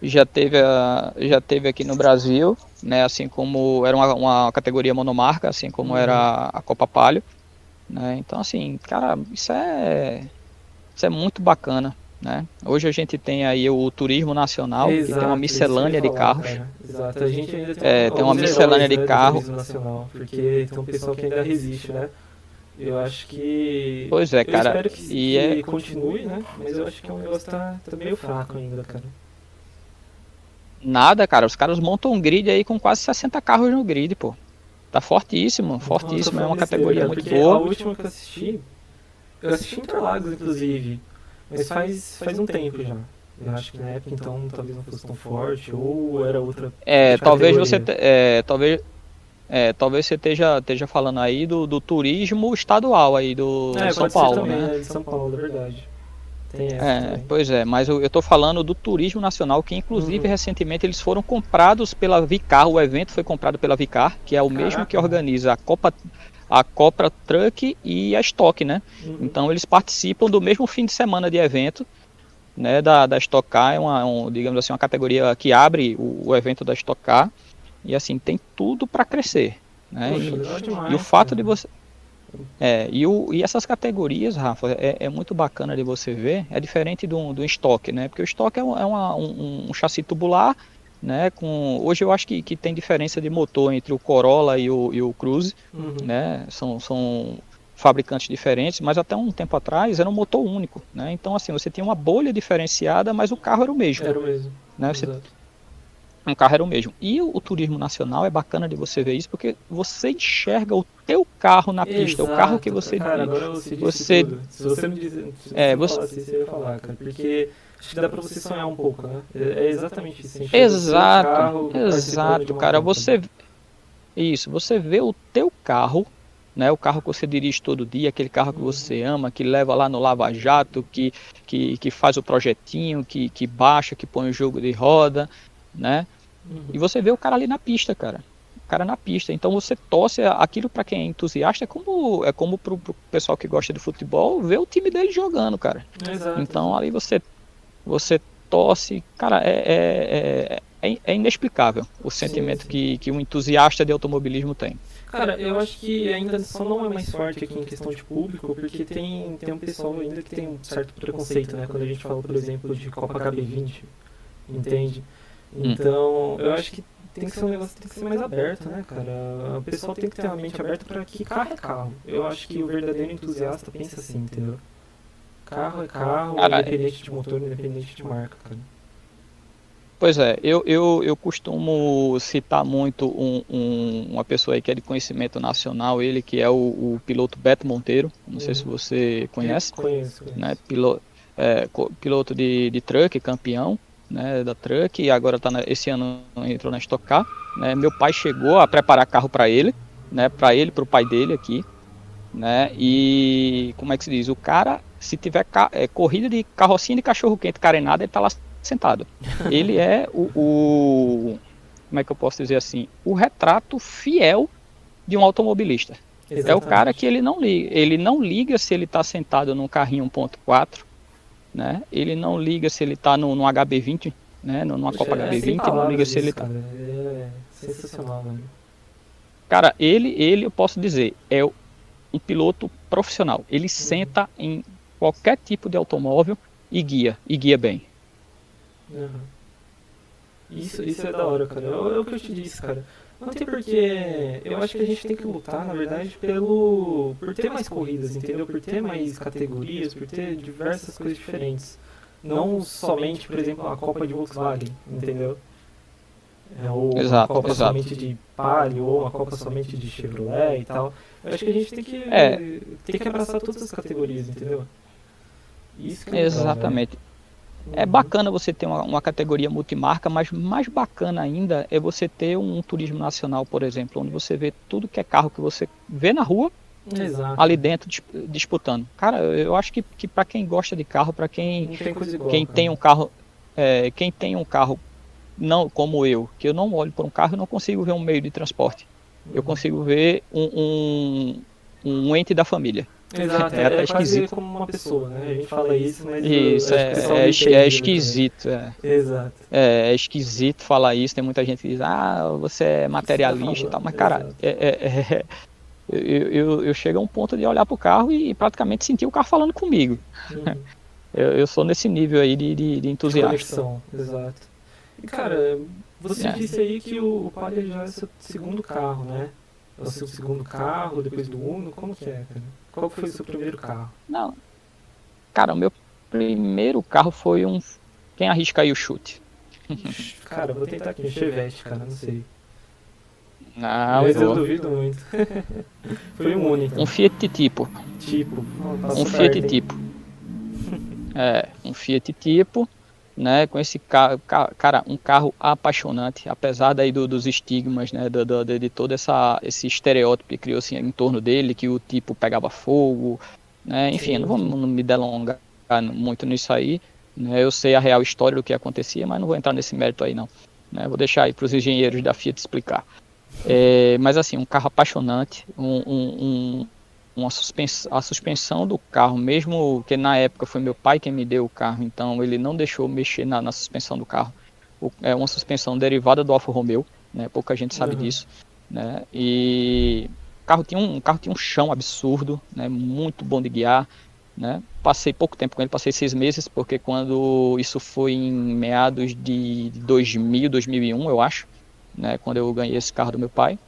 já teve, a- já teve aqui no Brasil, né? Assim como era uma, uma categoria monomarca, assim como Uhum. era a Copa Palio, né? Então assim, cara, isso é isso é muito bacana, né? Hoje a gente tem aí o turismo nacional, que tem exato, uma que eu ia miscelânea de falar, carros. cara. Exato, a gente ainda tem, É, tem uma miscelânea heróis, de né, carro. nacional, porque tem um pessoal que ainda resiste, né? Eu acho que. Pois é, eu cara, espero que, e que é- continue, né? Mas eu acho que é um negócio tá, tá meio fraco ainda, cara. Nada, cara, os caras montam um grid aí com quase 60 carros no grid, pô. Tá fortíssimo, fortíssimo, é uma categoria cara, muito porque A boa. última que eu assisti, eu assisti Interlagos, inclusive, mas faz, faz um tempo já. Eu acho que na época, então, talvez não fosse tão forte, ou era outra. É, talvez categoria. você, te- é, talvez, é, talvez você esteja, esteja falando aí do, do turismo estadual aí do É, São pode ser Paulo, também, né? né? De São Paulo, é verdade. Tem essa É, também. pois é, mas eu, eu tô falando do turismo nacional, que inclusive Uhum. recentemente eles foram comprados pela Vicar, o evento foi comprado pela Vicar, que é o mesmo Caraca. que organiza a Copa, a Copa Truck e a Stock, né? Uhum. Então eles participam do mesmo fim de semana de evento, né, da, da Stock Car, é uma, um, digamos assim, uma categoria que abre o, o evento da Stock Car, e assim, tem tudo para crescer, né? Poxa, E- demais, e o fato cara. de você. É, e, o, e essas categorias, Rafa, é, é muito bacana de você ver. É diferente do, do estoque, né? Porque o estoque é, um, é uma- um, um chassi tubular, né? Com, hoje eu acho que, que tem diferença de motor entre o Corolla e o, e o Cruze, Uhum. né? São, são fabricantes diferentes, mas até um tempo atrás era um motor único, né? Então, assim, você tinha uma bolha diferenciada, mas o carro era o mesmo, Era o mesmo. né? Você Exato. um carro era o mesmo. E o, o turismo nacional é bacana de você ver isso, porque você enxerga o teu carro na pista, o carro que Exato, você Cara, agora você você-. Se você me dizer. Se É, você você- falasse eu ia falar, cara. Porque acho que dá pra você sonhar um pouco, né? É, é exatamente isso. Exato, carro exato, cara. Você isso, você vê o teu carro, né? O carro que você dirige todo dia, aquele carro que Uhum. você ama, que leva lá no Lava Jato, que, que, que faz o projetinho, que, que baixa, que põe o jogo de roda, né? Uhum. E você vê o cara ali na pista, cara. O cara na pista. Então você torce aquilo para quem é entusiasta, é como é como pro, pro pessoal que gosta de futebol, ver o time dele jogando, cara. Exato. Então ali você você torce, cara, é, é, é, é- é inexplicável o sentimento sim. Que, que um entusiasta de automobilismo tem. Cara, eu acho que ainda só não é mais forte aqui em questão de público, porque tem, tem um pessoal ainda que tem um certo preconceito, né? Quando a gente fala, por exemplo, de Copa HB20, entende? Então, eu acho que tem que ser um negócio tem que ser mais aberto, né, cara? O pessoal tem que ter a mente aberta para que carro é carro. Eu acho que o verdadeiro entusiasta pensa assim, entendeu? Carro é carro, Cara, independente de motor, independente de marca, cara. Pois é, eu, eu, eu costumo citar muito um, um, uma pessoa aí que é de conhecimento nacional, ele que é o, o piloto Beto Monteiro, não uhum. sei se uhum. você conhece. Conheço, conheço. Né, piloto, é, piloto de, de truck, campeão né, da truck, e agora tá na, esse ano entrou na Stock Car. Né, meu pai chegou a preparar carro para ele, né, para ele, para o pai dele aqui, né, e como é que se diz? O cara, se tiver é, corrida de carrocinha de cachorro quente carenada, ele tá lá sentado. [laughs] Ele é o, o, Como é que eu posso dizer assim? O retrato fiel de um automobilista. Exatamente. É o cara que ele não liga. Ele não liga se ele está sentado num carrinho 1.4, né? Ele não liga se ele está no, no HB20, né? Numa Poxa, Copa é HB20, não liga se ele está. É sensacional, velho. Cara, ele, ele eu posso dizer, é um piloto profissional. Ele uhum. senta em qualquer tipo de automóvel e guia, e guia bem. Uhum. Isso, isso é da hora, cara. É, é o que eu te disse, cara. Não tem porque. Eu acho que a gente tem que lutar, na verdade, pelo. por ter mais corridas, entendeu? Por ter mais categorias, por ter diversas coisas diferentes. Não somente, por exemplo, a Copa de Volkswagen, entendeu? É, ou exato, uma Copa exato. somente de Palio, ou uma Copa somente de Chevrolet e tal. Eu acho que a gente tem que, é. tem que abraçar todas as categorias, entendeu? Isso é Exatamente. Legal, é bacana você ter uma, uma, categoria multimarca, mas mais bacana ainda é você ter um turismo nacional, por exemplo, onde você vê tudo que é carro que você vê na rua, Exato. ali dentro disputando. Cara, eu acho que, que para quem gosta de carro, para quem, igual, quem tem um carro, é, quem tem um carro não como eu, que eu não olho para um carro, eu não consigo ver um meio de transporte. Uhum. Eu consigo ver um, um, um ente da família. Exato, é, é, é esquisito. como uma pessoa, né? A gente fala isso, mas. Isso, é, é, é, é, esquisito. É. Exato. É, é, esquisito falar isso. Tem muita gente que diz, ah, você é materialista e tal, mas, cara, é, é, é, eu, eu, eu, chego a um ponto de olhar pro carro e praticamente sentir o carro falando comigo. Uhum. [laughs] eu, eu sou nesse nível aí de, de, de entusiasmo. Conexão, exato. E, cara, você disse aí que o Palio já é seu segundo carro, né? É o seu segundo carro, depois do Uno, como que é, cara? Qual foi o seu primeiro carro? Não. Cara, o meu primeiro carro foi um. Quem arrisca aí o chute? [laughs] Cara, vou tentar aqui, um Chevette, cara, não sei. Não, Mas eu, eu duvido muito. [laughs] foi um único. Um Fiat tipo. Tipo. Um Fiat tipo. [laughs] é, um Fiat tipo né, com esse carro, cara, um carro apaixonante, apesar daí do, dos estigmas, né, do, do, de todo essa, esse estereótipo que criou assim, em torno dele, que o tipo pegava fogo, né, enfim, sim, não vou não me delongar muito nisso aí, né, eu sei a real história do que acontecia, mas não vou entrar nesse mérito aí não, né, vou deixar aí para os engenheiros da Fiat explicar. É, mas assim, um carro apaixonante, um, um, uma suspensão, a suspensão do carro, mesmo que na época foi meu pai quem me deu o carro, então ele não deixou mexer na, na suspensão do carro. O, é uma suspensão derivada do Alfa Romeo, né? Pouca gente sabe uhum. disso, né? E o carro tinha um, carro tinha um chão absurdo, né? Muito bom de guiar, né? Passei pouco tempo com ele, passei seis meses, porque quando isso foi em meados de 2000, 2001, eu acho, né? Quando eu ganhei esse carro do meu pai.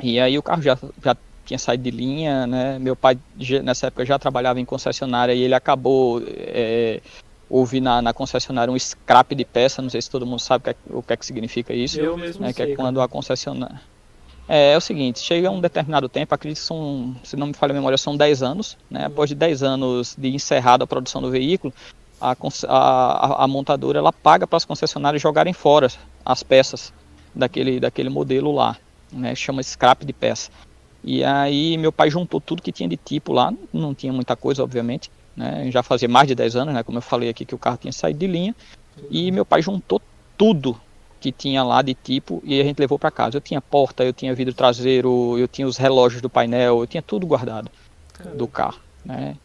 E aí o carro já, já tinha saído de linha, né? Meu pai nessa época já trabalhava em concessionária e ele acabou é, houve na, na, concessionária um scrap de peça, não sei se todo mundo sabe o que é, o que, é que significa isso. Eu mesmo né, sei, Que é quando a concessionária... É, é, o seguinte, chega um determinado tempo, acredito que são, se não me falha a memória, são 10 anos, né? Uhum. Após de 10 anos de encerrada a produção do veículo, a, a, a montadora ela paga para as concessionárias jogarem fora as peças daquele, daquele modelo lá, né? Chama scrap de peça. E aí meu pai juntou tudo que tinha de tipo lá, não tinha muita coisa, obviamente, né? Já fazia mais de 10 anos, né? Como eu falei aqui que o carro tinha saído de linha. E meu pai juntou tudo que tinha lá de tipo e a gente levou para casa. Eu tinha porta, eu tinha vidro traseiro, eu tinha os relógios do painel, eu tinha tudo guardado do carro, né?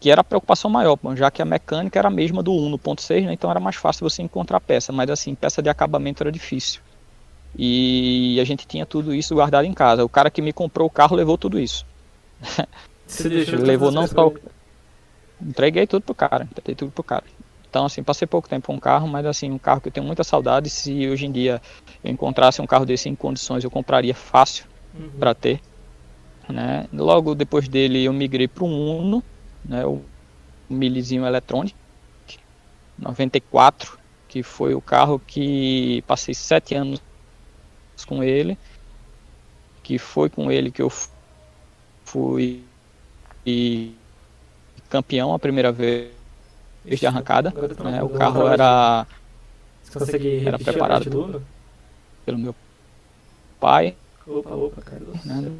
Que era a preocupação maior, já que a mecânica era a mesma do 1.6, né? Então era mais fácil você encontrar peça, mas assim, peça de acabamento era difícil. E a gente tinha tudo isso guardado em casa. O cara que me comprou o carro levou tudo isso. [laughs] Você deixou levou não só. Entreguei tudo pro cara, entreguei tudo pro cara. Então, assim, passei pouco tempo com um carro, mas assim, um carro que eu tenho muita saudade. Se hoje em dia eu encontrasse um carro desse em condições, eu compraria fácil uhum. para ter. Né? Logo depois dele eu migrei para um Uno, né? o milizinho Electronic 94, que foi o carro que passei sete anos com ele, que foi com ele que eu fui campeão a primeira vez de arrancada. Né? O carro era, era preparado pelo meu pai. Opa, opa, Carlos. Né?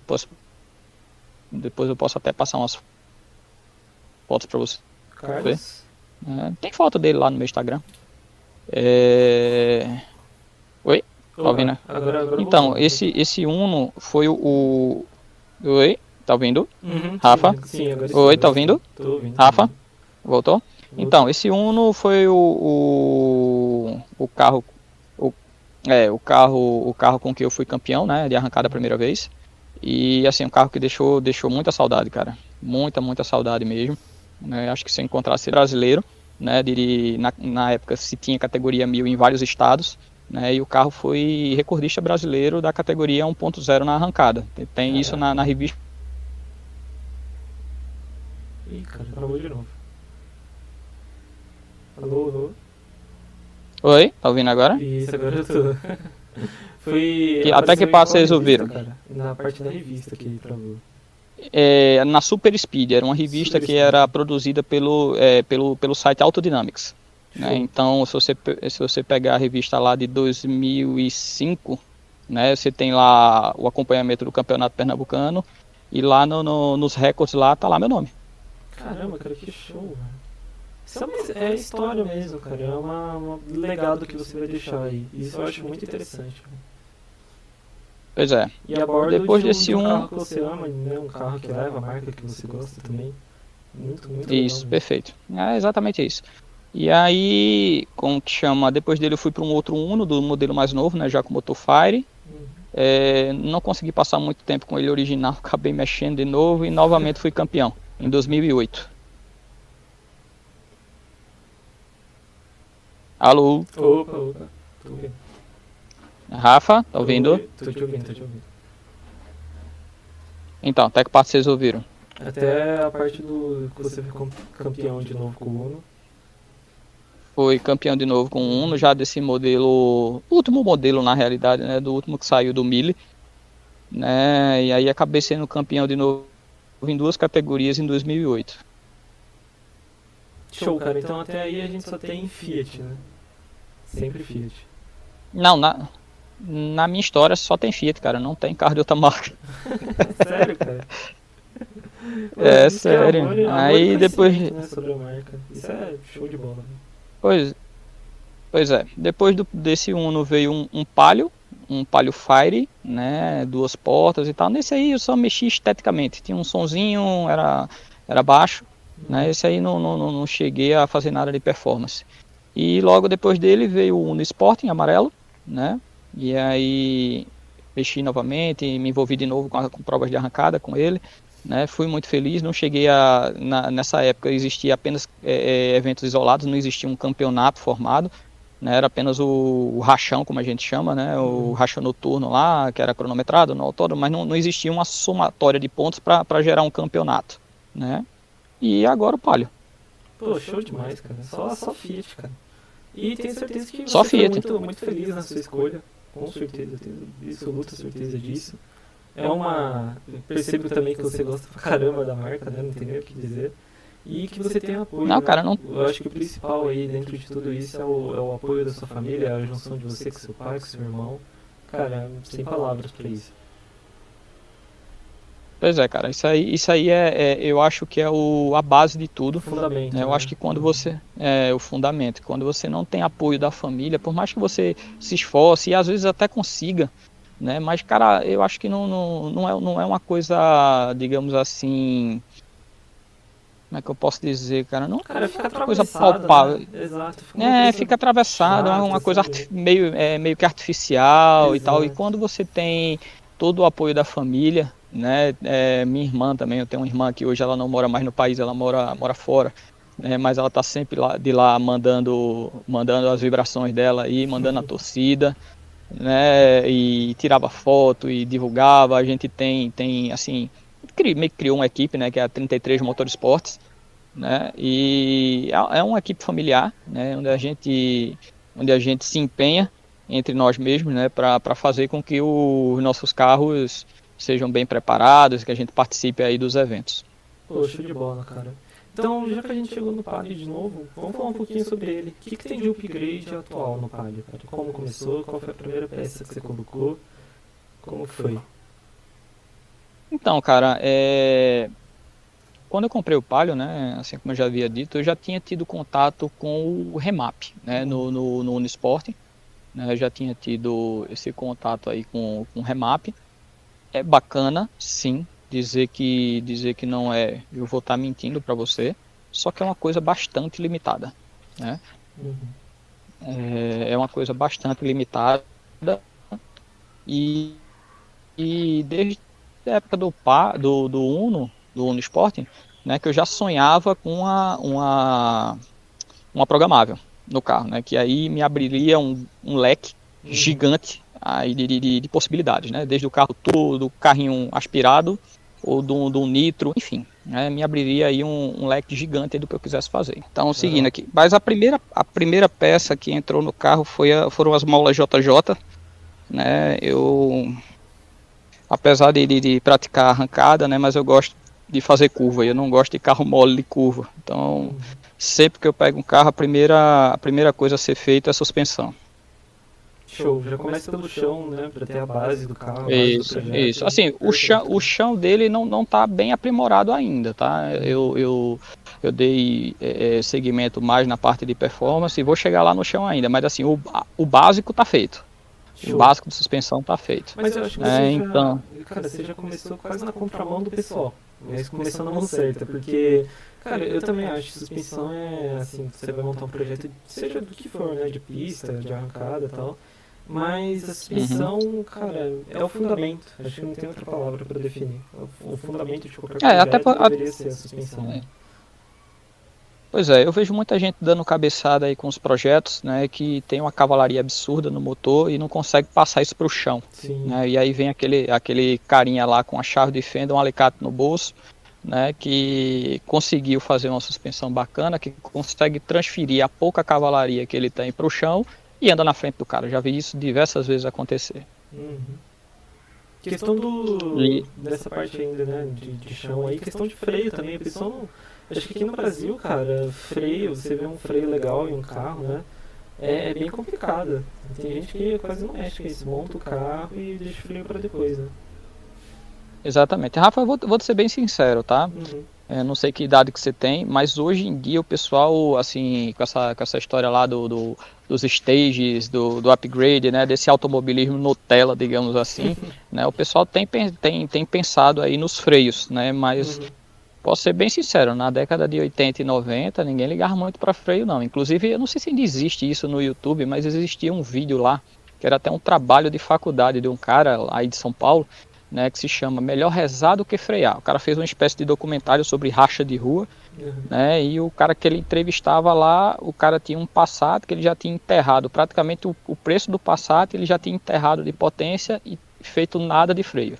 Depois, depois eu posso até passar umas fotos para você. Carlos. É, tem foto dele lá no meu Instagram. É... Oi? Tá ouvindo? Agora, agora então, esse, esse Uno foi o. Oi? Tá ouvindo? Uhum, Rafa? Sim, sim, Oi, tá ouvindo? Tô ouvindo. Rafa? Voltou? Então, esse Uno foi o, o, o carro. O, é, o carro, o carro com que eu fui campeão, né? De arrancada a primeira vez. E assim, um carro que deixou, deixou muita saudade, cara. Muita, muita saudade mesmo. Né? Acho que se eu encontrasse brasileiro, né, de, na, na época se tinha categoria 1000 em vários estados, né, e o carro foi recordista brasileiro da categoria 1.0 na arrancada. Tem, tem isso na, na revista. Ih, cara, travou de novo. Alô, alô? Oi, tá ouvindo agora? Isso, agora eu tô. [laughs] Foi. Que, até que passo vocês ouviram? Cara, na parte da revista que travou é, na Super Speed, era uma revista Super que Speed. era produzida pelo, é, pelo, pelo site Autodynamics. Né? Então, se você, se você pegar a revista lá de 2005, né, você tem lá o acompanhamento do Campeonato Pernambucano e lá no, no, nos recordes lá tá lá meu nome. Caramba, cara, que show, velho. Isso é, uma, é história mesmo, cara. É uma legado que você vai deixar aí. Isso eu acho muito interessante. Pois é. E a bordo Depois de um, desse um... carro que você ama, né? um carro que leva a marca que você gosta também. Muito, muito Isso, legal, perfeito. É exatamente isso. E aí, como que chama? Depois dele eu fui para um outro Uno, do modelo mais novo, né? Já com motor Fire. Uhum. É, não consegui passar muito tempo com ele original, [laughs] acabei mexendo de novo e novamente fui campeão, em 2008. Alô? Opa, opa. Tudo bem. Rafa, tá ouvindo? Tô te ouvindo, tô te ouvindo. Então, até que parte vocês ouviram? Até a parte do que você foi campeão de novo com o Uno. Foi campeão de novo com o Uno, já desse modelo, último modelo na realidade, né, do último que saiu do Mille, né, e aí acabei sendo campeão de novo em duas categorias em 2008. Show, cara, então até aí a gente só tem Fiat, né? Sempre Fiat. Não, na, na minha história só tem Fiat, cara, não tem carro de outra marca. [laughs] sério, cara? é, é sério. Amor, amor Aí depois. Né, sobre a marca. Isso é show de bola. Né? Pois, pois é. Depois do, desse Uno veio um, um Palio, um Palio Fire, né? Duas portas e tal. Nesse aí eu só mexi esteticamente. Tinha um sonzinho, era, era baixo. Né? Esse aí não, não, não cheguei a fazer nada de performance. E logo depois dele veio o Uno Sporting amarelo, né? E aí mexi novamente, me envolvi de novo com, a, com provas de arrancada com ele. Né, fui muito feliz, não cheguei a. Na, nessa época existia apenas é, é, eventos isolados, não existia um campeonato formado, né, era apenas o, o, rachão, como a gente chama, né, o uhum. rachão noturno lá, que era cronometrado no autódromo, mas não, não existia uma somatória de pontos para gerar um campeonato. Né, e agora o palio. Pô, show demais, cara. Só, só Fiat, cara. E tenho certeza que só você Fiat. muito, muito feliz na sua escolha com certeza, tenho absoluta certeza disso. É uma. Percebo também que você gosta pra caramba da marca, né? Não tem nem o que dizer. E que você tem apoio. Não, né? cara, não. Eu acho que o principal aí dentro de tudo isso é o, é o apoio da sua família, a junção de você com seu pai, com seu irmão. Cara, sem palavras pra isso. Pois é, cara, isso aí, isso aí é, é, eu acho que é o, a base de tudo. O fundamento. Né? Eu né? acho que quando você. É o fundamento. Quando você não tem apoio da família, por mais que você se esforce e às vezes até consiga, né? Mas, cara, eu acho que não, não, não, é, não é uma coisa, digamos assim. Como é que eu posso dizer, cara? Não cara, fica uma coisa palpável. Né? Exato. Fica é, fica atravessado, é uma coisa meio, é, meio que artificial Exato. e tal. E quando você tem todo o apoio da família, né? É, minha irmã também, eu tenho uma irmã que hoje ela não mora mais no país, ela mora, mora fora, né? mas ela tá sempre lá, de lá mandando, mandando as vibrações dela aí, mandando a torcida, né? E tirava foto e divulgava. A gente tem, tem assim, meio que criou uma equipe, né? Que é a 33 Motorsports, né? E é, é uma equipe familiar, né? Onde a gente, onde a gente se empenha entre nós mesmos, né? Para fazer com que os nossos carros sejam bem preparados, que a gente participe aí dos eventos. Poxa, de bola, cara. Então, já que a gente chegou no Palio de novo, vamos falar um pouquinho sobre ele. O que, que tem de upgrade atual no Palio? Como começou? Qual foi a primeira peça que você colocou? Como foi? Então, cara, é... quando eu comprei o Palio, né, assim como eu já havia dito, eu já tinha tido contato com o Remap, né, no, no, no Unisport. Né, eu já tinha tido esse contato aí com, com o Remap. É bacana, sim, dizer que dizer que não é, eu vou estar tá mentindo para você. Só que é uma coisa bastante limitada, né? Uhum. É, é uma coisa bastante limitada e, e desde a época do, do, do Uno, do Uno Sporting, né, que eu já sonhava com uma, uma, uma programável no carro, né, que aí me abriria um, um leque uhum. gigante aí de, de, de, possibilidades, né, desde o carro todo, carrinho aspirado, ou do, do nitro, enfim, né, me abriria aí um, um, leque gigante do que eu quisesse fazer. Então, seguindo aqui, mas a primeira, a primeira peça que entrou no carro foi a, foram as molas JJ, né, eu apesar de, de, de, praticar arrancada, né, mas eu gosto de fazer curva, eu não gosto de carro mole de curva. Então, sempre que eu pego um carro, a primeira, a primeira coisa a ser feita é a suspensão. Show, já começa pelo chão, né, para ter a base do carro. Isso, do projeto, isso. Assim, o chão, o chão dele não, não tá bem aprimorado ainda, tá? Eu, eu, eu dei é, segmento mais na parte de performance e vou chegar lá no chão ainda, mas assim, o, o básico tá feito. Show. O básico de suspensão tá feito. Mas eu acho que é, você, já, então... cara, você já começou quase na contramão do pessoal. Mas começou na mão certa, porque, cara, eu também acho que suspensão é assim, você vai montar um projeto, seja do que for, né? De pista, de arrancada e tal. Mas a suspensão, uhum. cara, é o fundamento. Acho que não tem outra palavra para definir. O fundamento de qualquer é, até deveria ser a suspensão. É. Pois é, eu vejo muita gente dando cabeçada aí com os projetos, né, que tem uma cavalaria absurda no motor e não consegue passar isso para o chão. Né, e aí vem aquele, aquele carinha lá com a chave de fenda, um alicate no bolso, né, que conseguiu fazer uma suspensão bacana, que consegue transferir a pouca cavalaria que ele tem para o chão e anda na frente do cara. Já vi isso diversas vezes acontecer. Uhum. Questão do e... dessa parte ainda, né, de, de chão aí, questão de freio também, a pessoa não Acho que aqui no Brasil, cara, freio, você vê um freio legal em um carro, né? É, é bem complicado. Tem gente que quase não mexe com isso, monta o carro e deixa o freio para depois, né? Exatamente. Rafa, eu vou, vou ser bem sincero, tá? Uhum. É, não sei que idade que você tem, mas hoje em dia o pessoal, assim, com essa, com essa história lá do, do dos stages, do, do upgrade, né, desse automobilismo Nutella, digamos assim, [laughs] né, o pessoal tem, tem, tem pensado aí nos freios, né, mas uhum posso ser bem sincero, na década de 80 e 90 ninguém ligava muito para freio não. Inclusive, eu não sei se ainda existe isso no YouTube, mas existia um vídeo lá, que era até um trabalho de faculdade de um cara aí de São Paulo, né, que se chama Melhor Rezar do que Frear. O cara fez uma espécie de documentário sobre racha de rua, uhum. né, e o cara que ele entrevistava lá, o cara tinha um Passat que ele já tinha enterrado, praticamente o, o preço do Passat ele já tinha enterrado de potência e feito nada de freio.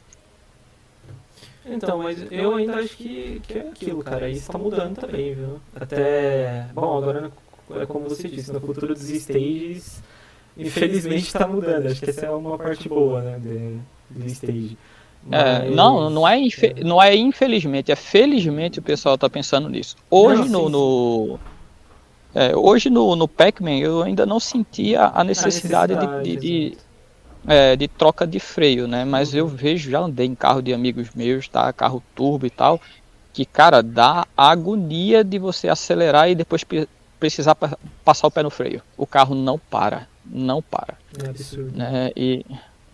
Então, mas eu ainda acho que, que é aquilo, cara. Isso tá mudando também, viu? Até. Bom, agora é como você disse, no futuro dos stages, infelizmente tá mudando. Acho que essa é uma parte boa, né? Do stage. É, não, não é, infe... é. não é infelizmente, é felizmente o pessoal tá pensando nisso. Hoje não, no. no... É, hoje no, no Pac-Man eu ainda não sentia a necessidade, a necessidade de, de, de é, de troca de freio, né? Mas eu vejo, já andei em carro de amigos meus, tá? Carro turbo e tal, que, cara, dá agonia de você acelerar e depois precisar passar o pé no freio. O carro não para, não para. É absurdo. Né? E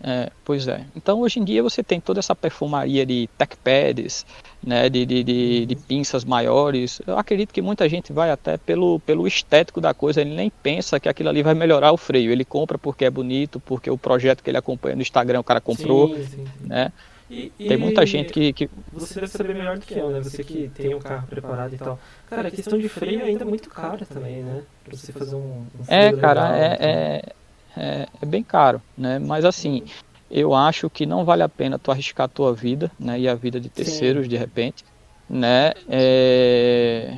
é, pois é. Então hoje em dia você tem toda essa perfumaria de tech pads, né, de, de, de, de, pinças maiores. Eu acredito que muita gente vai até pelo, pelo estético da coisa, ele nem pensa que aquilo ali vai melhorar o freio. Ele compra porque é bonito, porque o projeto que ele acompanha no Instagram o cara comprou. Sim, sim. Né? E, tem muita gente que, que, Você deve saber melhor do que eu, né? Você que tem um carro preparado e tal. Cara, a questão de freio ainda é muito cara também, né? Pra você fazer um. um é, cara, legal, é, é, é, é bem caro, né? Mas assim, eu acho que não vale a pena tu arriscar a tua vida, né? E a vida de terceiros Sim. de repente, né? É,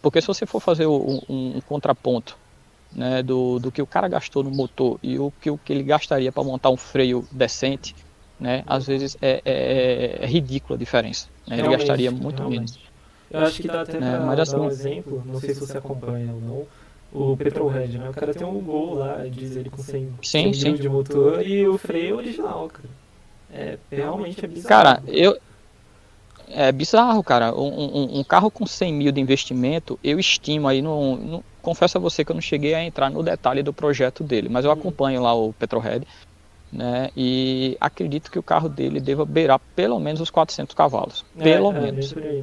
Porque se você for fazer um, um, contraponto né, do, do que o cara gastou no motor e o que, o que ele gastaria para montar um freio decente, né, às vezes é, é, é ridícula a diferença. Né? Ele gastaria muito realmente. menos. Eu acho que dá até é, para assim, dar um exemplo, não sei se você acompanha ou não, o Petrolhead, né? O cara tem um Gol lá, diz ele com 100, sim, 100 sim. de motor e o freio original, cara. É realmente é bizarro. Cara, eu. É bizarro, cara. Um, um, um, carro com 100 mil de investimento, eu estimo aí, no, no, confesso a você que eu não cheguei a entrar no detalhe do projeto dele, mas eu uhum. acompanho lá o Petrolhead, né? E acredito que o carro dele deva beirar pelo menos os 400 cavalos. É, pelo é, menos. É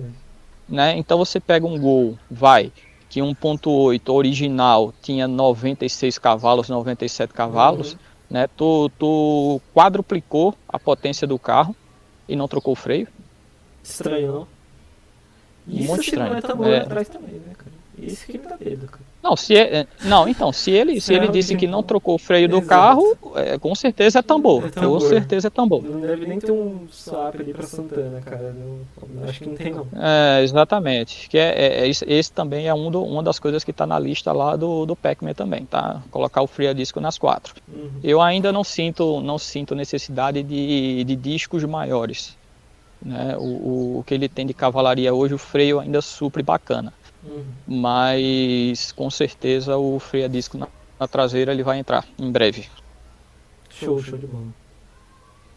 né? Então você pega um Gol, vai, que 1.8 original tinha 96 cavalos, 97 cavalos, uhum. né? Tu, tu quadruplicou a potência do carro e não trocou o freio. Estranho, não? Isso Muito estranho. Não é, é atrás também, né, cara? Isso que me dá medo, cara. Não, se é, não, então, se ele, se ele disse que não trocou o freio do Exato. carro, é, com certeza é tambor. É tambor. Com certeza é tambor. Não deve nem ter um swap ali pra Santana, cara. Não, acho que não tem não. É, exatamente. Que é, é, é esse também é um do, uma das coisas que está na lista lá do, do Pac-Man também, tá? Colocar o freio a disco nas quatro. Uhum. Eu ainda não sinto, não sinto necessidade de, de discos maiores. Né? O, o, o que ele tem de cavalaria hoje, o freio ainda supre bacana. Uhum. Mas com certeza o freio a disco na, na, traseira ele vai entrar em breve. Show, show de bola.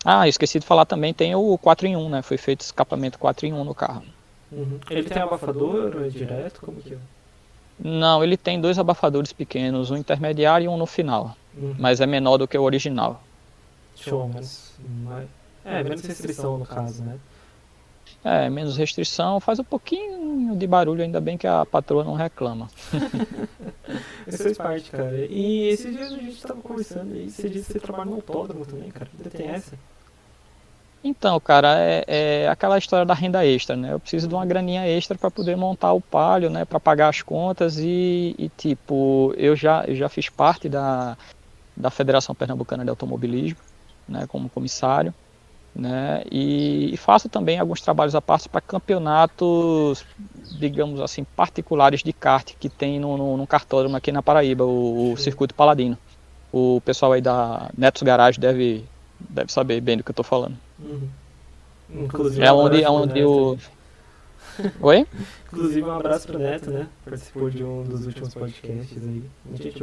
Ah, esqueci de falar também, tem o 4 em 1, né? Foi feito escapamento 4 em 1 no carro. Uhum. Ele tem abafador é direto? Como que é? Não, ele tem dois abafadores pequenos, um intermediário e um no final. Uhum. Mas é menor do que o original. Show, mas. É, menos restrição no caso, né? É, menos restrição, faz um pouquinho de barulho, ainda bem que a patroa não reclama. [laughs] Isso faz parte, cara. E esses dias a gente tava conversando e você disse que você trabalha no autódromo também, cara. Ainda tem essa? Então, cara, é, é, aquela história da renda extra, né? Eu preciso de uma graninha extra para poder montar o palio, né? Para pagar as contas e, e, tipo, eu já, eu já fiz parte da, da Federação Pernambucana de Automobilismo, né? Como comissário né? E, e, faço também alguns trabalhos à parte para campeonatos, digamos assim, particulares de kart que tem no, no, no cartódromo aqui na Paraíba, o, o, Circuito Paladino. O pessoal aí da Netos Garage deve, deve saber bem do que eu estou falando. Uhum. Inclusive, é onde, é onde o. [laughs] Oi? Inclusive, um abraço pro Neto, né? Participou de um dos últimos podcasts aí.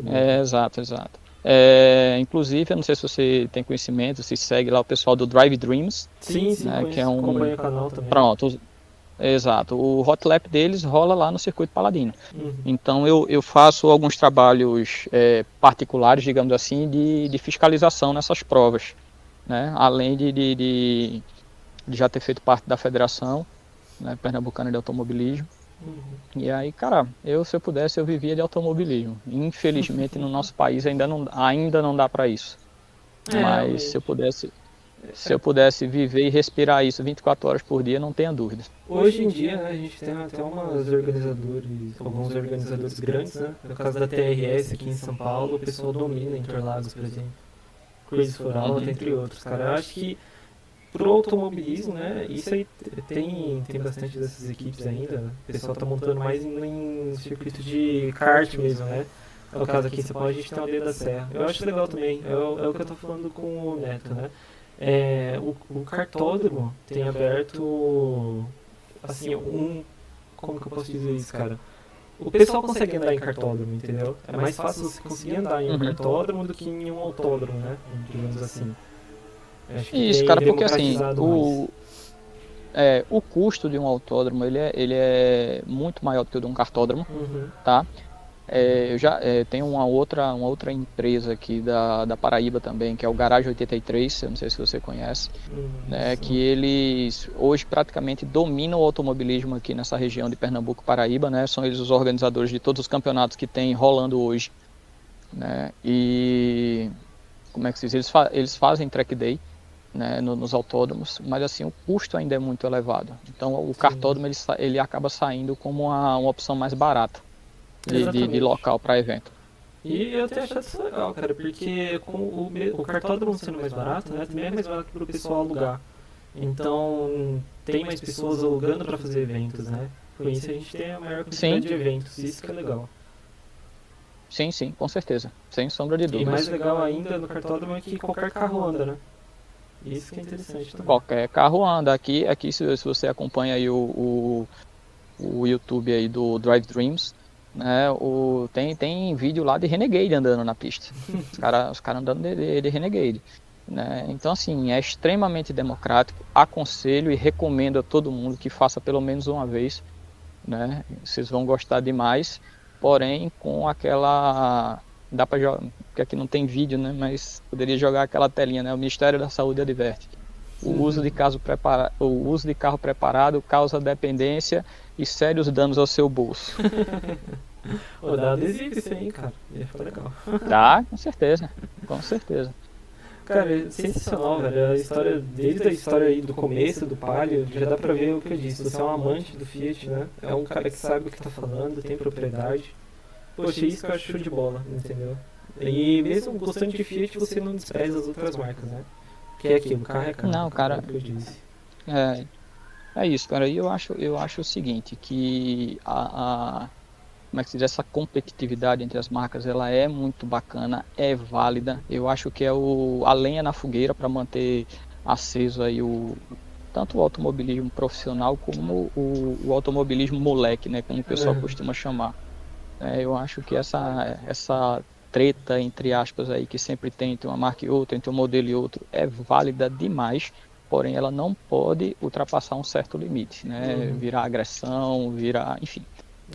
É, exato, exato. É, inclusive, eu não sei se você tem conhecimento, se segue lá o pessoal do Drive Dreams. Sim, sim, né, que é um o canal também. Pronto, exato. O hot lap deles rola lá no circuito Paladino. Uhum. Então eu, eu faço alguns trabalhos é, particulares, digamos assim, de, de fiscalização nessas provas, né? Além de, de, de, de já ter feito parte da federação né, pernambucana de automobilismo. Uhum. E aí, cara, eu se eu pudesse eu vivia de automobilismo. Infelizmente no nosso país ainda não, ainda não dá para isso. É, Mas se eu pudesse se eu pudesse viver e respirar isso 24 horas por dia, não tenha dúvida. Hoje em dia, né, a gente tem até umas organizadores, alguns organizadores grandes, né? No caso da TRS aqui em São Paulo, o pessoal domina Interlagos, por exemplo. Crazy for All, uhum. entre outros, cara. Eu acho que pro automobilismo, né? Isso aí tem, tem bastante dessas equipes ainda. O pessoal tá montando mais em, em circuito de kart mesmo, né? É o caso aqui em São Paulo, a gente tem o Dedo da Serra. Eu acho legal também, é o, é o que eu tô falando com o Neto, né? É, o, o cartódromo tem aberto, assim, um... Como que eu posso dizer isso, cara? O pessoal consegue andar em cartódromo, entendeu? É mais fácil você conseguir andar em um uhum. cartódromo do que em um autódromo, né? Digamos assim. Isso, cara, porque assim, o, é, o custo de um autódromo ele é, ele é muito maior do que o de um cartódromo, uhum. tá? É, eu já é, tenho uma outra, uma outra empresa aqui da, da Paraíba também, que é o Garage 83, eu não sei se você conhece, uhum, né, que eles hoje praticamente dominam o automobilismo aqui nessa região de Pernambuco, Paraíba, né, são eles os organizadores de todos os campeonatos que tem rolando hoje, né, e como é que se diz, eles, fa eles fazem track day, né, nos autódromos, mas assim o custo ainda é muito elevado. Então o Sim. cartódromo ele, ele acaba saindo como uma, uma opção mais barata de, de, de local para evento. E eu tenho achado isso legal, cara, porque com o, o cartódromo sendo mais barato, né, também é mais barato para o pessoal alugar. Então tem mais pessoas alugando para fazer eventos, né? Com isso a gente tem a maior quantidade de eventos, isso que é legal. Sim, sim, com certeza. Sem sombra de dúvida. E mais legal ainda no cartódromo é que qualquer carro anda, né? Isso que é interessante também. Qualquer carro anda. Aqui, aqui se, se você acompanha aí o, o, o, YouTube aí do Drive Dreams, né, o, tem, tem vídeo lá de Renegade andando na pista. os caras os cara andando de, de, de Renegade. Né? Então, assim, é extremamente democrático. Aconselho e recomendo a todo mundo que faça pelo menos uma vez. Né? Vocês vão gostar demais porém com aquela dá para jogar, porque aqui não tem vídeo, né, mas poderia jogar aquela telinha, né, o Ministério da Saúde adverte. O uso de carro preparado, o uso de carro preparado causa dependência e sérios danos ao seu bolso. Ô, dá adesivo isso aí, cara. Ia ficar legal. Dá, com certeza. Com certeza. Cara, é sensacional, velho. A história, desde a história aí do começo do Palio, já dá pra ver o que eu disse. Você é um amante do Fiat, né? É um cara que sabe o que tá falando, tem propriedade. Poxa, isso que eu acho show de bola, entendeu? E mesmo gostando de Fiat, você não despreza as outras marcas, né? Que é aquilo, carro é carro. Não, cara. É o que eu disse. É, é isso, cara. E eu acho, eu acho o seguinte, que a, a como é que se diz, essa competitividade entre as marcas, ela é muito bacana, é válida. Eu acho que é o, a lenha na fogueira para manter aceso aí o tanto o automobilismo profissional como o, o automobilismo moleque, né, como o pessoal é. costuma chamar. É, eu acho que essa essa treta entre aspas aí que sempre tem entre uma marca e outra, entre um modelo e outro, é válida demais. Porém, ela não pode ultrapassar um certo limite, né? Uhum. Virar agressão, virar, enfim.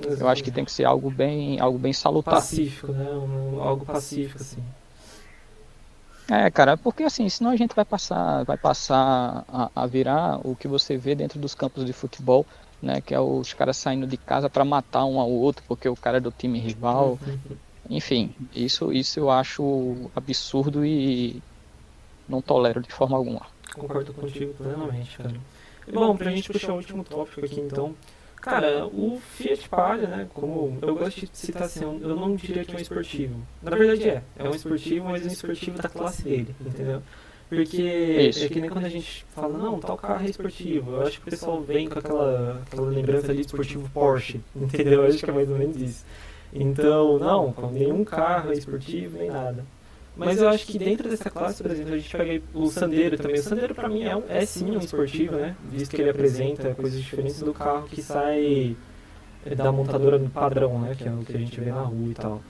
Eu acho que tem que ser algo bem, algo bem salutar. Pacífico, né? Um, algo pacífico, assim. É, cara, porque assim, senão a gente vai passar, vai passar a, a, virar o que você vê dentro dos campos de futebol, né? Que é os caras saindo de casa para matar um ao outro, porque o cara é do time rival. Enfim, isso, isso eu acho absurdo e não tolero de forma alguma. Concordo contigo plenamente, cara. E bom, pra gente puxar o último tópico aqui então. Cara, o Fiat Palio, né, como eu gosto de citar assim, eu não diria que é um esportivo. Na verdade é, é um esportivo, mas é um esportivo da classe dele, entendeu? Porque Isso. é que nem quando a gente fala, não, tal carro é esportivo. Eu acho que o pessoal vem com aquela, aquela lembrança de esportivo Porsche, [laughs] entendeu? Eu acho que é mais ou menos isso. Então, não, nenhum carro é esportivo, nem nada. Mas eu acho que dentro dessa classe, por exemplo, a gente pega o Sandero também. O Sandero pra mim é, um, é sim um esportivo, né? Visto que ele apresenta coisas diferentes do carro que sai da montadora padrão, né? Que é o que a gente vê na rua e tal.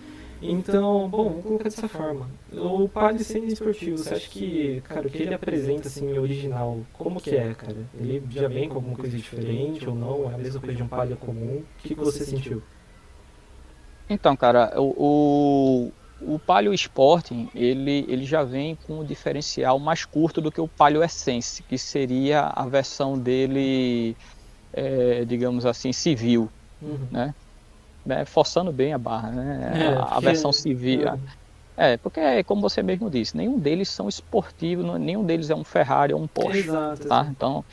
Então, bom, vamos colocar dessa forma. O Palio sendo esportivo, você acha que, cara, o que ele apresenta, assim, original, como que é, cara? Ele já vem com alguma coisa diferente ou não? É a mesma coisa de um Palio comum? O que, que você sentiu? Então, cara, o, o Palio Sporting ele, ele já vem com um diferencial mais curto do que o Palio Essence, que seria a versão dele, é, digamos assim, civil, uhum. né? É, forçando bem a barra, né? É, a, a, versão civil. É. é, porque como você mesmo disse, nenhum deles são esportivos, nenhum deles é um Ferrari ou um Porsche, exato, tá? Então,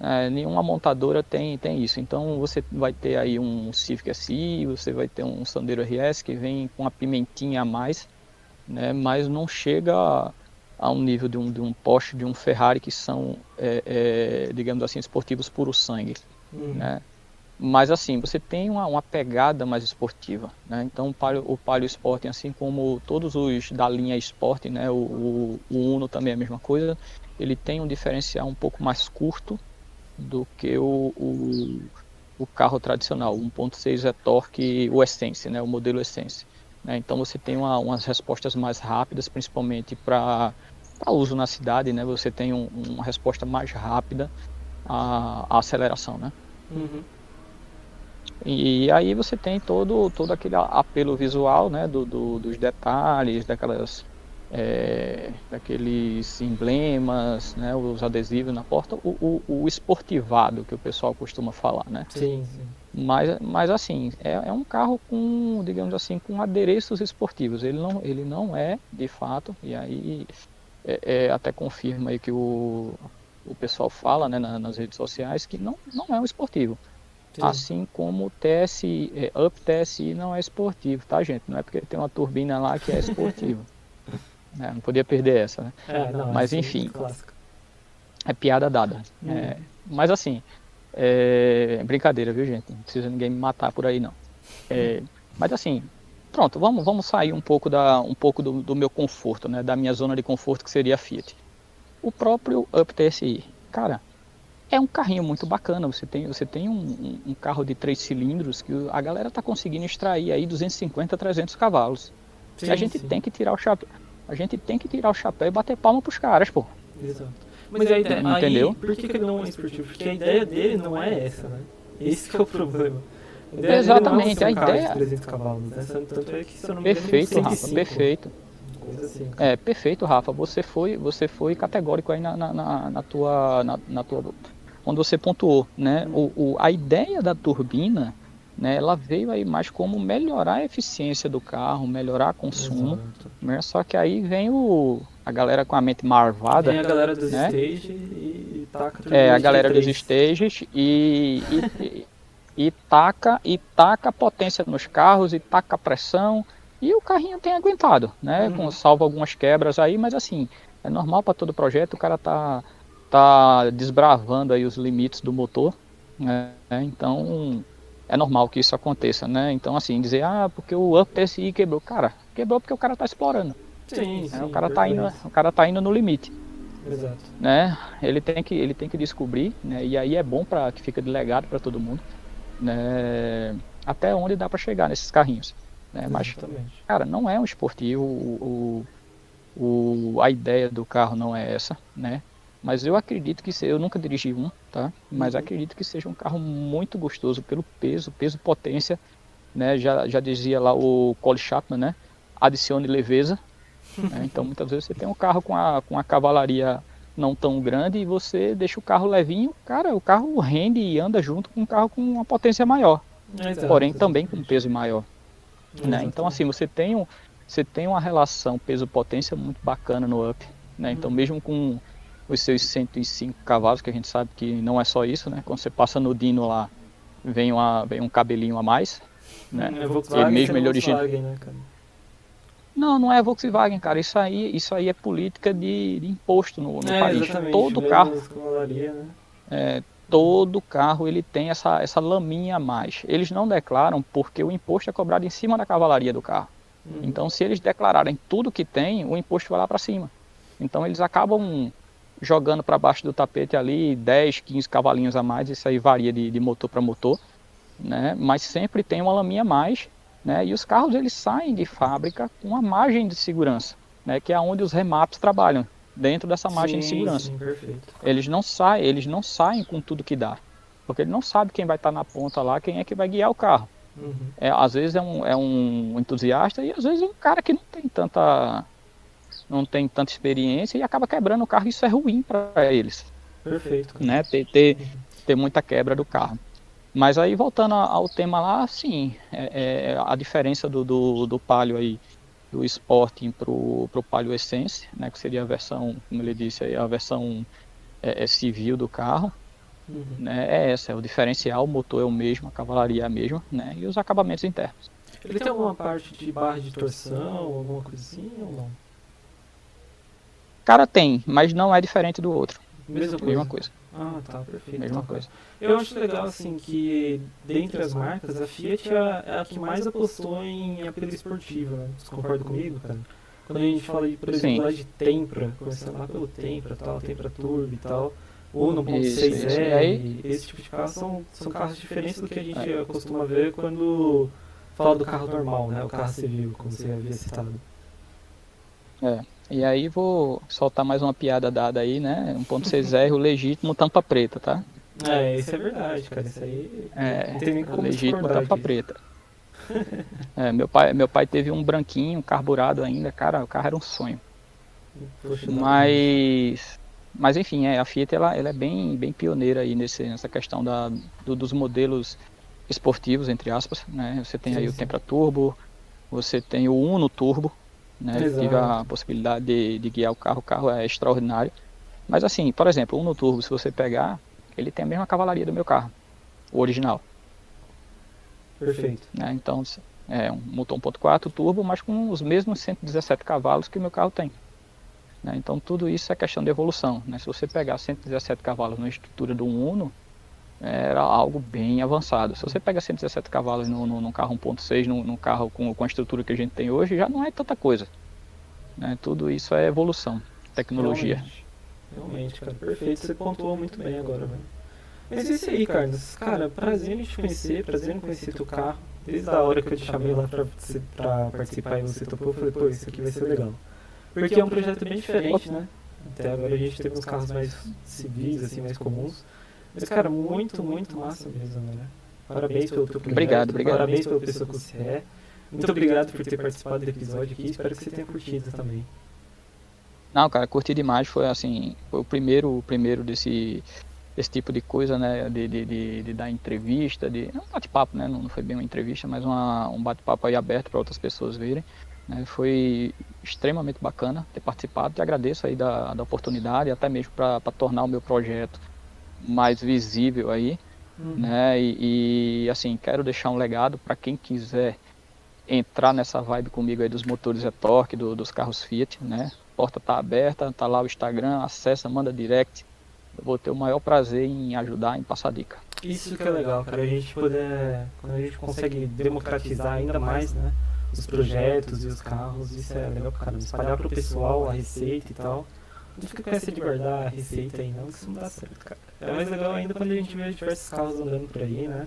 é, nenhuma montadora tem, tem isso. Então você vai ter aí um Civic SI, você vai ter um Sandero RS que vem com a pimentinha a mais, né, mas não chega a, a um nível de um, de um Porsche, de um Ferrari que são, é, é, digamos assim, esportivos puro sangue. Uhum. Né? Mas assim, você tem uma, uma pegada mais esportiva. Né? Então o Palio, o Palio Sporting, assim como todos os da linha Sport, né? o, o, o Uno também é a mesma coisa, ele tem um diferencial um pouco mais curto, do que o, o, o carro tradicional, 1.6 é torque, o Essence, né, o modelo Essence. Né? Então você tem uma, umas respostas mais rápidas, principalmente para uso na cidade, né? Você tem um, uma resposta mais rápida à, à aceleração, né? Uhum. E aí você tem todo, todo aquele apelo visual, né? Do, do dos detalhes, daquelas é, daqueles emblemas, né, os adesivos na porta, o, o, o, esportivado que o pessoal costuma falar, né? Sim, sim. Mas, mas assim, é, é, um carro com, digamos assim, com adereços esportivos. Ele não, ele não é, de fato, e aí é, é, até confirma aí que o, o pessoal fala né, nas redes sociais que não, não é um esportivo. Sim. Assim como o TSI, é, Up TSI não é esportivo, tá gente? Não é porque tem uma turbina lá que é esportivo. [laughs] É, não podia perder essa, né? É, não, mas enfim, é piada dada. Hum. É, mas assim, É, brincadeira, viu, gente? Não precisa ninguém me matar por aí, não. É, mas assim, pronto, vamos, vamos sair um pouco, da, um pouco do, do, meu conforto, né? Da minha zona de conforto, que seria a Fiat. O próprio Up TSI. Cara, é um carrinho muito bacana. Você tem, você tem um, um carro de três cilindros que a galera tá conseguindo extrair aí 250, 300 cavalos. Sim, a gente sim. tem que tirar o chapéu. A gente tem que tirar o chapéu e bater palma pros caras, pô. Exato. Mas a ideia, Entendeu? Aí, por que, que ele não é esportivo? Porque a ideia dele não é essa, né? Esse é o problema. A Exatamente, a ideia. 300 cavalos, né? Tanto é que, se eu não me perfeito, Rafa, perfeito. Assim, é, perfeito, Rafa. Você foi, você foi categórico aí na, na, na tua, na, na, tua, onde você pontuou, né? O, o, a ideia da turbina, né? Ela veio aí mais como melhorar a eficiência do carro, melhorar o consumo, né? Só que aí vem o a galera com a mente marvada. Vem a galera dos né? stages e, taca tudo É, a galera dos stages e, e, e, taca e taca a potência nos carros e taca a pressão e o carrinho tem aguentado, né? Uhum. Com salvo algumas quebras aí, mas assim, é normal para todo projeto, o cara tá tá desbravando aí os limites do motor, né? Então, é normal que isso aconteça, né? Então, assim, dizer, ah, porque o Up TSI quebrou. Cara, quebrou porque o cara tá explorando. Sim, né? sim, o cara tá indo, o cara tá indo no limite. Exato. Né? Ele tem que ele tem que descobrir, né? E aí é bom para que fica delegado para todo mundo, né? Até onde dá para chegar nesses carrinhos, né? Mas cara, não é um esportivo, o, o, o, a ideia do carro não é essa, né? Mas eu acredito que eu nunca dirigi um, tá? Mas uhum. acredito que seja um carro muito gostoso pelo peso, peso potência, né? Já já dizia lá o Cole Chapman, né? Adicione leveza, né? [laughs] Então muitas vezes você tem um carro com a, com a cavalaria não tão grande e você deixa o carro levinho, cara, o carro rende e anda junto com um carro com uma potência maior. Exato, porém também com peso maior. Né? Então assim, você tem, um, você tem uma relação peso-potência muito bacana no Up. Né? Então mesmo com os seus 105 cavalos, que a gente sabe que não é só isso, né? Quando você passa no Dino lá, vem, uma, vem um cabelinho a mais. Né? É Volkswagen, mesmo ele original. Né, não, não é Volkswagen, cara. Isso aí, isso aí é política de, de imposto no, no é, país. Todo carro. Né? É, todo carro ele tem essa, essa laminha a mais. Eles não declaram porque o imposto é cobrado em cima da cavalaria do carro. Uhum. Então, se eles declararem tudo que tem, o imposto vai lá para cima. Então, eles acabam jogando para baixo do tapete ali 10, 15 cavalinhos a mais. Isso aí varia de, de motor para motor, né? Mas sempre tem uma laminha a mais né? E os carros eles saem de fábrica com uma margem de segurança, né? que é onde os remaps trabalham, dentro dessa margem sim, de segurança. Sim. Eles não saem, eles não saem com tudo que dá, porque ele não sabe quem vai estar na ponta lá, quem é que vai guiar o carro. Uhum. É, às vezes é um, é um entusiasta e às vezes é um cara que não tem tanta não tem tanta experiência e acaba quebrando o carro. Isso é ruim para eles. Perfeito. Né? Ter, ter, ter muita quebra do carro. Mas aí voltando ao tema lá, sim, é, é a diferença do, do, do Palio aí, do Sporting pro, pro Palio Essence, né, que seria a versão, como ele disse aí, a versão é, é civil do carro, uhum. né, é essa, é o diferencial, o motor é o mesmo, a cavalaria é a mesma, né, e os acabamentos internos. Ele tem alguma parte de barra de torção, alguma coisa assim ou não? Cara, tem, mas não é diferente do outro. Mesma, Mesma coisa. Ah, tá, perfeito. Mesma coisa. Eu acho legal, assim, que dentre as marcas, a Fiat é, é a que mais apostou em apelo esportivo, né? Você concorda comigo, cara? Quando a gente fala, por exemplo, lá de Tempra, começando lá pelo Tempra, tal, Tempra Turbo e tal, ou no 1.6R, esse tipo de carro são, são carros diferentes do que a gente é. costuma ver quando fala do carro normal, né? O carro civil, como você havia citado. É. E aí vou soltar mais uma piada dada aí, né? 1.6R, [laughs] o legítimo tampa preta, tá? É, isso é verdade, cara. Isso aí é, não tem nem como legítimo tampa aqui. preta. [laughs] é, meu pai, meu pai teve um branquinho, carburado ainda, cara, o carro era um sonho. Poxa, mas, mas enfim, é, a Fiat ela, ela é bem, bem pioneira aí nesse, nessa questão da, do, dos modelos esportivos, entre aspas, né? Você tem sim, aí sim. o Tempra Turbo, você tem o Uno Turbo, né? Tive a possibilidade de, de, guiar o carro, o carro é extraordinário. Mas assim, por exemplo, o Uno Turbo, se você pegar, ele tem a mesma cavalaria do meu carro, o original. Perfeito. Né? Então, é um motor 1.4 turbo, mas com os mesmos 117 cavalos que o meu carro tem. Né? Então, tudo isso é questão de evolução. Né? Se você pegar 117 cavalos na estrutura do Uno, era algo bem avançado. Se você pega 117 cavalos num, num carro 1.6, num, num, carro com, com a estrutura que a gente tem hoje, já não é tanta coisa. Né? Tudo isso é evolução, tecnologia. Realmente, Realmente cara, perfeito. Você pontuou muito bem agora, velho. Mas é isso aí, Carlos. Cara, prazer em te conhecer, prazer em conhecer teu carro. Desde a hora que eu te chamei lá pra, pra participar e você topou, eu falei, pô, isso aqui vai ser legal. Porque é um projeto bem diferente, né? Até agora a gente teve uns carros mais civis, assim, mais comuns. Mas, cara, muito, muito massa mesmo, né? Parabéns pelo teu projeto. Obrigado, obrigado. Parabéns pela pessoa que você é. Muito obrigado por ter participado do episódio aqui. Espero que você tenha curtido também. Não, cara, curti demais. Foi assim, foi o primeiro, o primeiro desse, desse tipo de coisa, né? De, de, de, de dar entrevista, de um bate-papo, né? Não, foi bem uma entrevista, mas uma, um bate-papo aí aberto para outras pessoas verem. Né? Foi extremamente bacana ter participado. Te agradeço aí da, da oportunidade, até mesmo para tornar o meu projeto mais visível aí, uhum. né? E, e, assim quero deixar um legado para quem quiser entrar nessa vibe comigo aí dos motores é torque, do, dos carros Fiat, né? A porta tá aberta, tá lá o Instagram, acessa, manda direct. Eu vou ter o maior prazer em ajudar, em passar dica. Isso que é legal, cara. A gente poder, quando a gente consegue democratizar ainda mais, né? Os projetos e os carros, isso é legal, cara. Espalhar pro pessoal a receita e tal. Não fica com essa de guardar a receita aí, não, que isso não dá certo, cara. É mais legal ainda quando a gente vê diversos carros andando por aí, né?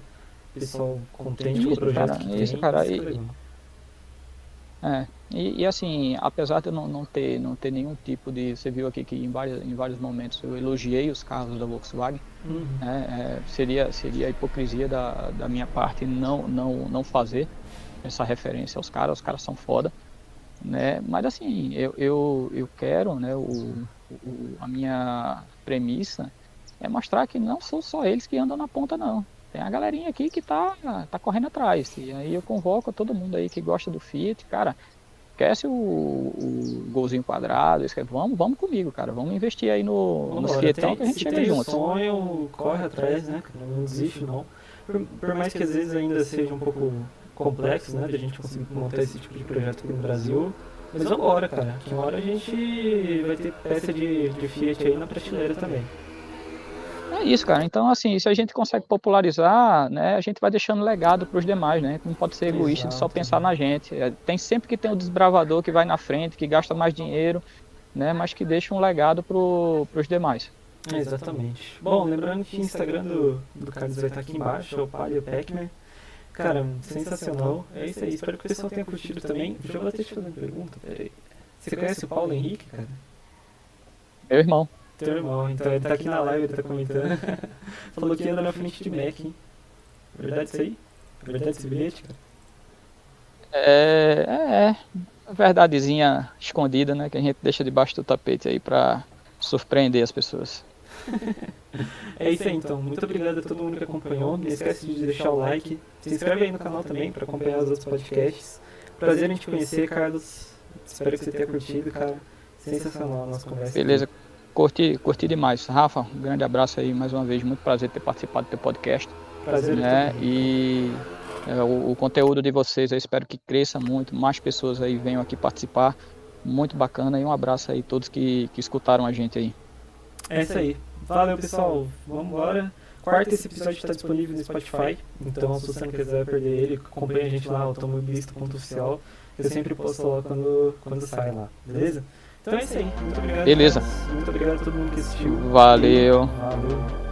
Pessoal contente com o projeto cara, que isso, tem. Cara, isso e, é, e, e, assim, apesar de eu não, não, ter, não ter nenhum tipo de. Você viu aqui que em vários, em vários momentos eu elogiei os carros da Volkswagen. Uhum. Né, é, seria, seria hipocrisia da, da minha parte não, não, não fazer essa referência aos caras, os caras são foda. Né? Mas assim, eu, eu, eu quero, né, o, o, a minha premissa é mostrar que não são só eles que andam na ponta, não. Tem a galerinha aqui que tá, tá correndo atrás. E aí eu convoco todo mundo aí que gosta do Fiat, cara, esquece o, o golzinho quadrado, esquece, vamos, vamos comigo, cara, vamos investir aí no, no Fiatão que a gente chega junto. sonho, corre atrás, né, não desiste não. Por, por, mais que às vezes ainda seja um pouco complexo, né, da gente conseguir montar esse tipo de projeto aqui no Brasil, mas agora, cara, que uma hora a gente vai ter peça de, de Fiat aí na prateleira também. É isso, cara. Então, assim, se a gente consegue popularizar, né, a gente vai deixando legado para os demais, né? Não pode ser egoísta Exato, de só pensar na gente. É, tem sempre que tem o desbravador que vai na frente, que gasta mais dinheiro, né, mas que deixa um legado para os demais. exatamente. Bom, lembrando que o Instagram do, do Carlos vai estar aqui embaixo, é o Palio Pac-Man. Cara, sensacional. É isso aí. Espero que o pessoal tenha curtido também. Já vou até te fazer uma pergunta, peraí. Você conhece o Paulo Henrique, cara? Meu irmão. Teu irmão, então ele tá aqui na live, ele tá comentando. [laughs] Falou que anda na frente de Mac, hein? Verdade isso aí? Verdade esse bilhete, cara? É, é, é. Verdadezinha escondida, né? Que a gente deixa debaixo do tapete aí pra surpreender as pessoas. [laughs] é isso aí então. Muito obrigado a todo mundo que acompanhou. Não esquece de deixar o like. Se inscreve aí no canal também para acompanhar os outros podcasts. Prazer em te conhecer, Carlos. Espero que você tenha curtido, cara. Sensacional a nossa conversa. Beleza. Curti, curti demais. Rafa, um grande abraço aí mais uma vez. Muito prazer ter participado do teu podcast. Prazer. Né? E é, o, o, conteúdo de vocês eu espero que cresça muito. Mais pessoas aí venham aqui participar. Muito bacana. E um abraço aí a todos que, que escutaram a gente aí. É isso aí. Valeu, pessoal. Vamos embora. Quarta, esse episódio está disponível no Spotify. Então, se você não quiser perder ele, acompanhe a gente lá, automobilista.oficial. Eu sempre posto lá quando, quando sai lá, beleza? Então é isso aí. Muito obrigado. Beleza. Muito obrigado a todo mundo que assistiu. Valeu. Valeu.